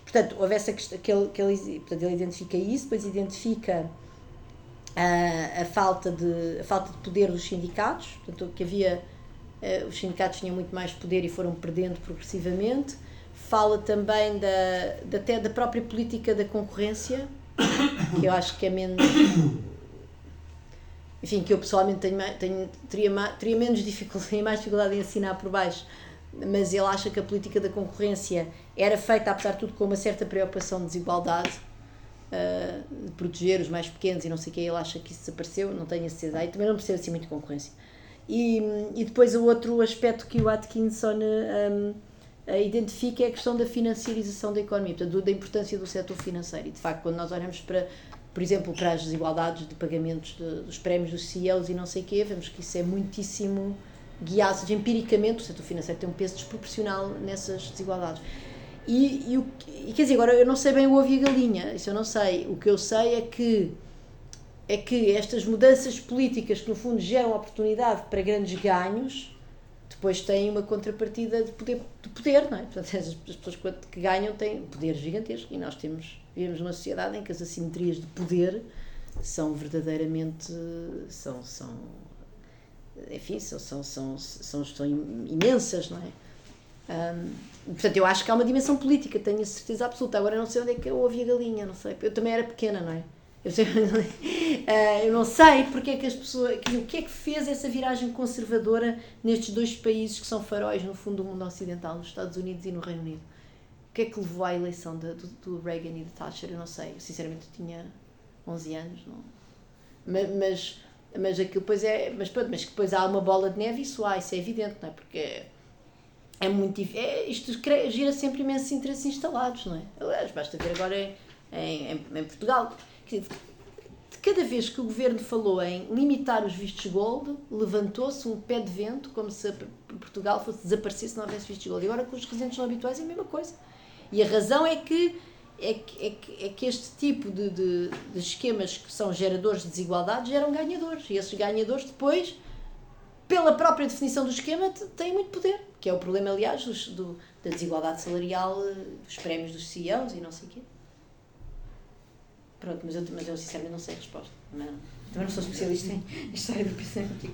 Portanto, houve essa questão, que ele, que ele, portanto, ele identifica isso, depois identifica a, a, falta de, a falta de poder dos sindicatos, portanto, que havia, uh, os sindicatos tinham muito mais poder e foram perdendo progressivamente. Fala também da, da, até da própria política da concorrência, que eu acho que é menos. Enfim, que eu pessoalmente tenho, tenho, teria, teria menos dificuldade, mais dificuldade em assinar por baixo, mas ele acha que a política da concorrência era feita, apesar de tudo, com uma certa preocupação de desigualdade uh, de proteger os mais pequenos e não sei o que, ele acha que isso desapareceu, não tenho a certeza. E também não percebo assim muito concorrência. E, e depois o outro aspecto que o Atkinson um, identifica é a questão da financiarização da economia, portanto, da importância do setor financeiro. E de facto, quando nós olhamos para, por exemplo, para as desigualdades de pagamentos de, dos prémios dos CEOs e não sei o quê, vemos que isso é muitíssimo guiado, empiricamente, o setor financeiro tem um peso desproporcional nessas desigualdades. E, e, o, e quer dizer, agora eu não sei bem o ovo e a galinha, isso eu não sei. O que eu sei é que é que estas mudanças políticas que no fundo geram oportunidade para grandes ganhos depois têm uma contrapartida de poder, de poder não é? Portanto, as, pessoas que ganham têm poder gigantesco e nós temos, vivemos numa sociedade em que as assimetrias de poder são verdadeiramente são, são enfim, são, são, são, são, são imensas, não é? Portanto, eu acho que há uma dimensão política, tenho a certeza absoluta. Agora, não sei onde é que eu ouvi a galinha, não sei. Eu também era pequena, não é? Uh, eu não sei porque é que as pessoas. O que é que fez essa viragem conservadora nestes dois países que são faróis, no fundo, do mundo ocidental, nos Estados Unidos e no Reino Unido? O que é que levou à eleição de, do, do Reagan e de Thatcher? Eu não sei. Eu, sinceramente, eu tinha 11 anos, não. Mas, mas, mas aquilo depois é. Mas, mas depois há uma bola de neve isso há, isso é evidente, não é? Porque é muito. É, isto gira sempre imensos interesses instalados, não é? Aliás, basta ver agora em, em, em Portugal. De cada vez que o governo falou em limitar os vistos gold, levantou-se um pé de vento, como se Portugal fosse desaparecer se não houvesse vistos gold. E agora com os residentes não habituais é a mesma coisa. E a razão é que é que, é que, é que este tipo de, de, de esquemas que são geradores de desigualdade geram ganhadores. E esses ganhadores depois pela própria definição do esquema, têm muito poder, que é o problema, aliás, dos, do, da desigualdade salarial, eh, dos prémios dos CEOs e não sei o quê. Pronto, mas eu, mas eu sinceramente não sei a resposta. Não, também não sou especialista em história do pensamento.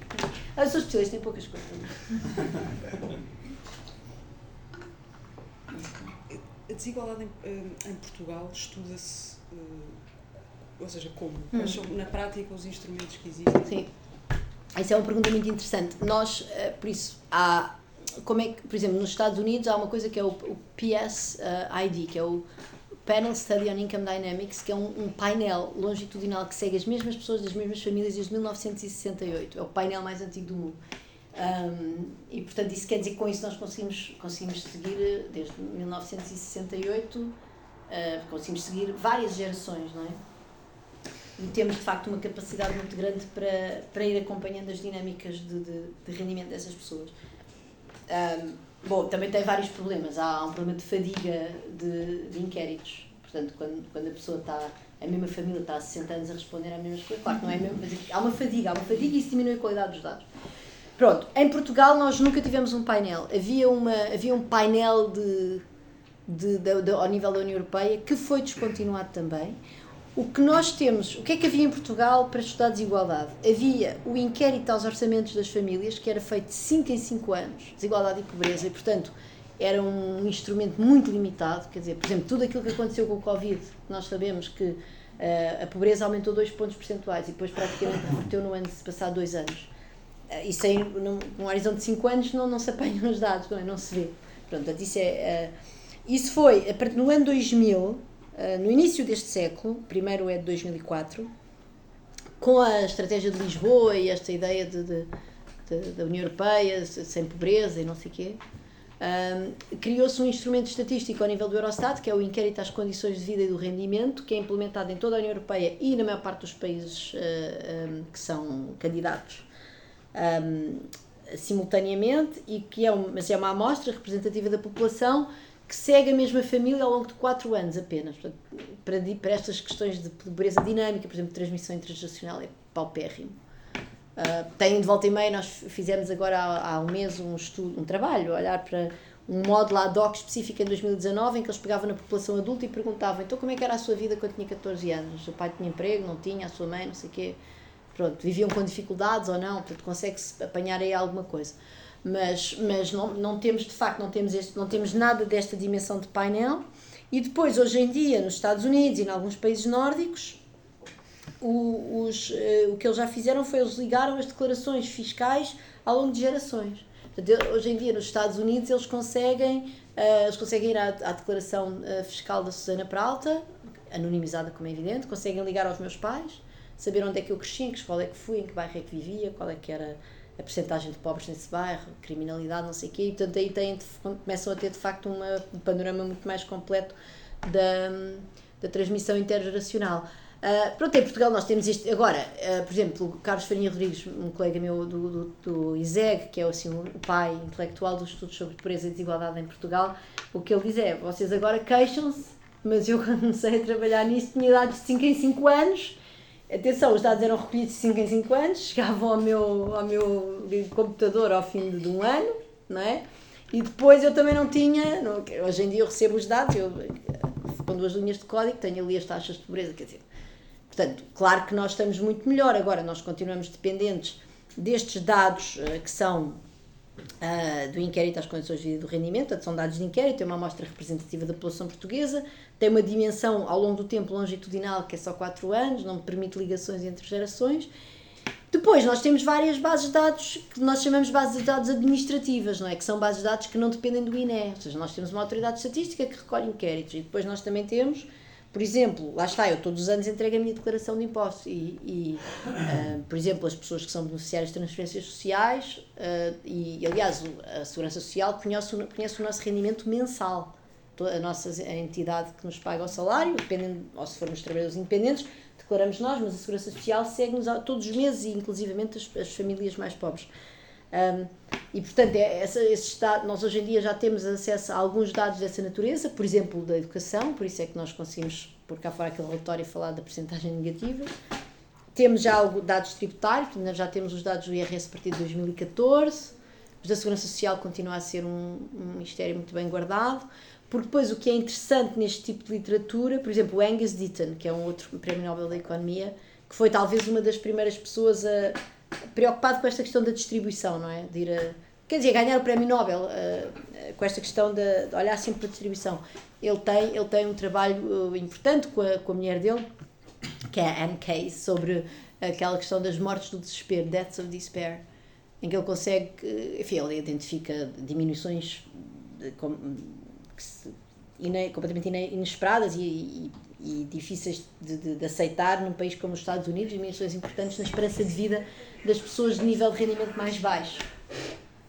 Ah, eu sou especialista em poucas coisas. A desigualdade em, eh, em Portugal estuda-se, eh, ou seja, como? Quais hum. são, na prática, os instrumentos que existem? Sim. Isso é uma pergunta muito interessante. Nós, eh, por isso, há, como é que, por exemplo, nos Estados Unidos há uma coisa que é o, o PSID, que é o Panel Study on Income Dynamics, que é um, um, painel longitudinal que segue as mesmas pessoas das mesmas famílias desde 1968. É o painel mais antigo do mundo. Um, e, portanto, isso quer dizer que com isso nós conseguimos, conseguimos seguir, eh, desde 1968, uh, eh, conseguimos seguir várias gerações, não é? e temos de facto uma capacidade muito grande para, para ir acompanhando as dinâmicas de, de, de rendimento dessas pessoas. Um, bom, também tem vários problemas. Há um problema de fadiga de, de inquéritos. Portanto, quando, quando a pessoa está, a mesma família está há 60 anos a responder à mesma coisa, claro que não é mesmo, mas há uma fadiga, há uma fadiga e isso diminui a qualidade dos dados. Pronto, em Portugal nós nunca tivemos um painel. Havia, uma, havia um painel de, de, de, de, ao nível da União Europeia que foi descontinuado também o que nós temos, o que é que havia em Portugal para estudar desigualdade? Havia o inquérito aos orçamentos das famílias, que era feito de 5 em 5 anos, desigualdade e pobreza, e portanto era um instrumento muito limitado, quer dizer, por exemplo, tudo aquilo que aconteceu com o Covid, nós sabemos que uh, a pobreza aumentou 2 pontos percentuais e depois praticamente reverteu no ano de passar 2 anos. Uh, isso aí, num, num horizonte de 5 anos, não, não se apanham os dados, não, é? não se vê. Pronto, isso, é, uh, isso foi, no ano 2000, no início deste século, primeiro é de 2004, com a estratégia de Lisboa e esta ideia de, de, de da União Europeia, sem pobreza e não sei o quê, um, criou-se um instrumento estatístico ao nível do Eurostat, que é o Inquérito às Condições de Vida e do Rendimento, que é implementado em toda a União Europeia e na maior parte dos países uh, um, que são candidatos um, simultaneamente, e que é, mas é uma amostra representativa da população que segue a mesma família ao longo de 4 anos apenas. Para, para estas questões de pobreza dinâmica, por exemplo, transmissão intergeracional, é paupérrimo. Uh, tem de volta e meia, nós fizemos agora há, há, um mês um estudo, um trabalho, olhar para um módulo ad hoc específico em 2019 em que eles pegavam na população adulta e perguntavam então como é que era a sua vida quando tinha 14 anos? O pai tinha emprego, não tinha, a sua mãe, não sei o quê. Pronto, viviam com dificuldades ou não, portanto consegue-se apanhar aí alguma coisa mas, mas não, não temos, de facto, não temos, este, não temos nada desta dimensão de painel. E depois, hoje em dia, nos Estados Unidos e em alguns países nórdicos, o, os, uh, o que eles já fizeram foi eles ligaram as declarações fiscais ao longo de gerações. Hoje em dia, nos Estados Unidos, eles conseguem, uh, eles conseguem ir à, à declaração uh, fiscal da Susana Peralta, anonimizada, como é evidente, conseguem ligar aos meus pais, saber onde é que eu cresci, em que escola é que fui, em que bairro é que vivia, qual é que era a percentagem de pobres nesse bairro, criminalidade, não sei o quê, e portanto aí têm, começam a ter de facto uma, um panorama muito mais completo da, da transmissão intergeracional. Uh, pronto, em Portugal nós temos isto. Agora, uh, por exemplo, o Carlos Farinha Rodrigues, um colega meu do, do, do ISEG, que é assim, o pai intelectual dos estudos sobre pobreza e desigualdade em Portugal, o que ele diz é: vocês agora queixam-se, mas eu comecei a trabalhar nisso, tinha idade de 5 em 5 anos Atenção, os dados eram recolhidos de 5 em 5 anos, chegavam ao meu, ao meu computador ao fim de um ano, não é? E depois eu também não tinha, não, hoje em dia eu recebo os dados, eu, com duas linhas de código, tenho ali as taxas de pobreza, quer dizer. Portanto, claro que nós estamos muito melhor, agora nós continuamos dependentes destes dados uh, que são do inquérito às condições de vida do rendimento, portanto, são dados de inquérito, é uma amostra representativa da população portuguesa, tem uma dimensão ao longo do tempo longitudinal que é só 4 anos, não permite ligações entre gerações. Depois nós temos várias bases de dados que nós chamamos de bases de dados administrativas, não é? Que são bases de dados que não dependem do INE. Ou seja, nós temos uma autoridade estatística que recolhe inquéritos e depois nós também temos, por exemplo, lá está, eu todos os anos entrego a minha declaração de impostos e, e uh, por exemplo, as pessoas que são beneficiárias de transferências sociais uh, e, aliás, a Segurança Social conhece, conhece o nosso rendimento mensal a nossa entidade que nos paga o salário, ou se formos trabalhadores independentes, declaramos nós, mas a Segurança Social segue-nos todos os meses, e inclusivamente as, as famílias mais pobres. Um, e portanto, é, essa, esse nós hoje em dia já temos acesso a alguns dados dessa natureza, por exemplo, da educação, por isso é que nós conseguimos pôr cá fora aquele relatório e falar da percentagem negativa. Temos já algo, dados tributários, já temos os dados do IRS a partir de 2014, os da Segurança Social continua a ser um, um ministério muito bem guardado. Porque depois o que é interessante neste tipo de literatura, por exemplo, o Angus Deaton, que é um outro prémio Nobel da Economia, que foi talvez uma das primeiras pessoas a, preocupado com esta questão da distribuição, não é? De ir a, quer dizer, ganhar o prémio Nobel uh, com esta questão de, de, olhar sempre para a distribuição. Ele tem, ele tem um trabalho uh, importante com a, com a mulher dele, que é a Anne Case, sobre aquela questão das mortes do desespero, Deaths of Despair, em que ele consegue, enfim, ele identifica diminuições de, ine, completamente inesperadas e, e, e difíceis de, de, de, aceitar num país como os Estados Unidos, dimensões importantes na esperança de vida das pessoas de nível de rendimento mais baixo.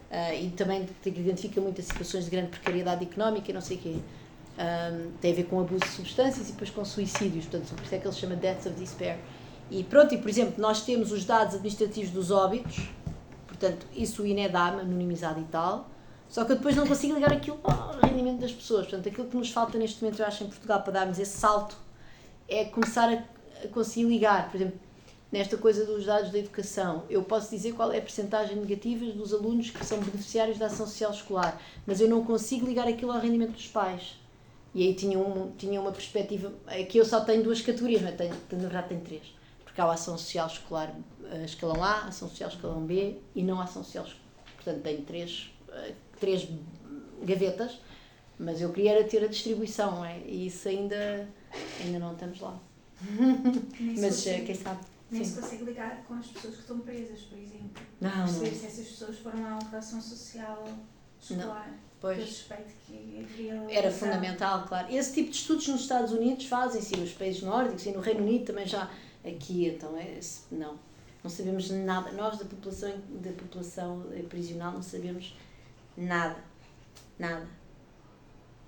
Uh, e também identifica muitas situações de grande precariedade económica e não sei o quê. Um, tem a ver com abuso de substâncias e depois com suicídios, portanto, por isso é que ele chama Deaths of Despair. E pronto, e por exemplo, nós temos os dados administrativos dos óbitos, portanto, isso o INE dá anonimizado e tal, só que eu depois não consigo ligar aquilo ao rendimento das pessoas. Portanto, aquilo que nos falta neste momento, eu acho, em Portugal, para darmos esse salto, é começar a, conseguir ligar. Por exemplo, nesta coisa dos dados da educação, eu posso dizer qual é a percentagem negativa dos alunos que são beneficiários da ação social escolar, mas eu não consigo ligar aquilo ao rendimento dos pais. E aí tinha, um, tinha uma perspectiva. Aqui eu só tenho duas categorias, mas tenho, na verdade tenho três. Porque há a ação social escolar uh, escalão A, ação social escalão B e não a ação social. Portanto, tenho três uh, três gavetas, mas eu queria era ter a distribuição, é? E isso ainda, ainda não estamos lá. mas eh, quem sabe. Nem se consegue ligar com as pessoas que estão presas, por exemplo. Não, Perceber não. se essas pessoas foram à operação social escolar. Não. Pois. Eu suspeito que haveria Era fundamental, claro. Esse tipo de estudos nos Estados Unidos fazem-se, nos países nórdicos e no Reino Unido também já. Aqui, então, é, não. Não sabemos nada. Nós, da população, da população prisional, não sabemos nada. Nada.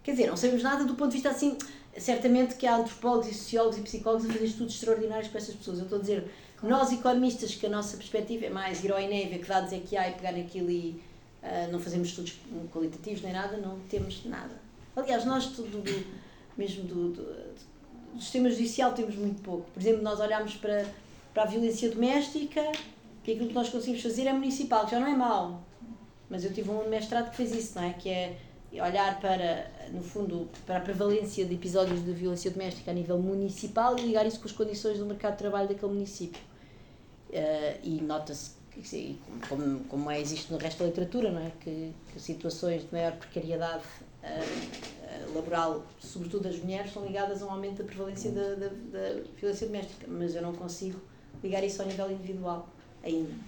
Quer dizer, não sabemos nada do ponto de vista assim. Certamente que há antropólogos e sociólogos e psicólogos a fazer estudos extraordinários com essas pessoas. Eu estou a dizer, nós economistas, que a nossa perspectiva é mais ir ao INE, ver que dados é que há e pegar naquilo e ah, não fazemos estudos qualitativos nem nada, não temos nada. Aliás, nós, tudo, do, mesmo do, do, do sistema judicial, temos muito pouco. Por exemplo, nós olhamos para, para a violência doméstica e aquilo que nós conseguimos fazer é municipal, que já não é mau. Mas eu tive um mestrado que fez isso, não é? Que é olhar para, no fundo, para a prevalência de episódios de violência doméstica a nível municipal e ligar isso com as condições do mercado de trabalho daquele município. Eh, e nota-se, como, como é, existe no resto da literatura, não é? Que, que situações de maior precariedade eh, laboral, sobretudo das mulheres, são ligadas a um aumento da prevalência da, da, da violência doméstica. Mas eu não consigo ligar isso ao nível individual ainda.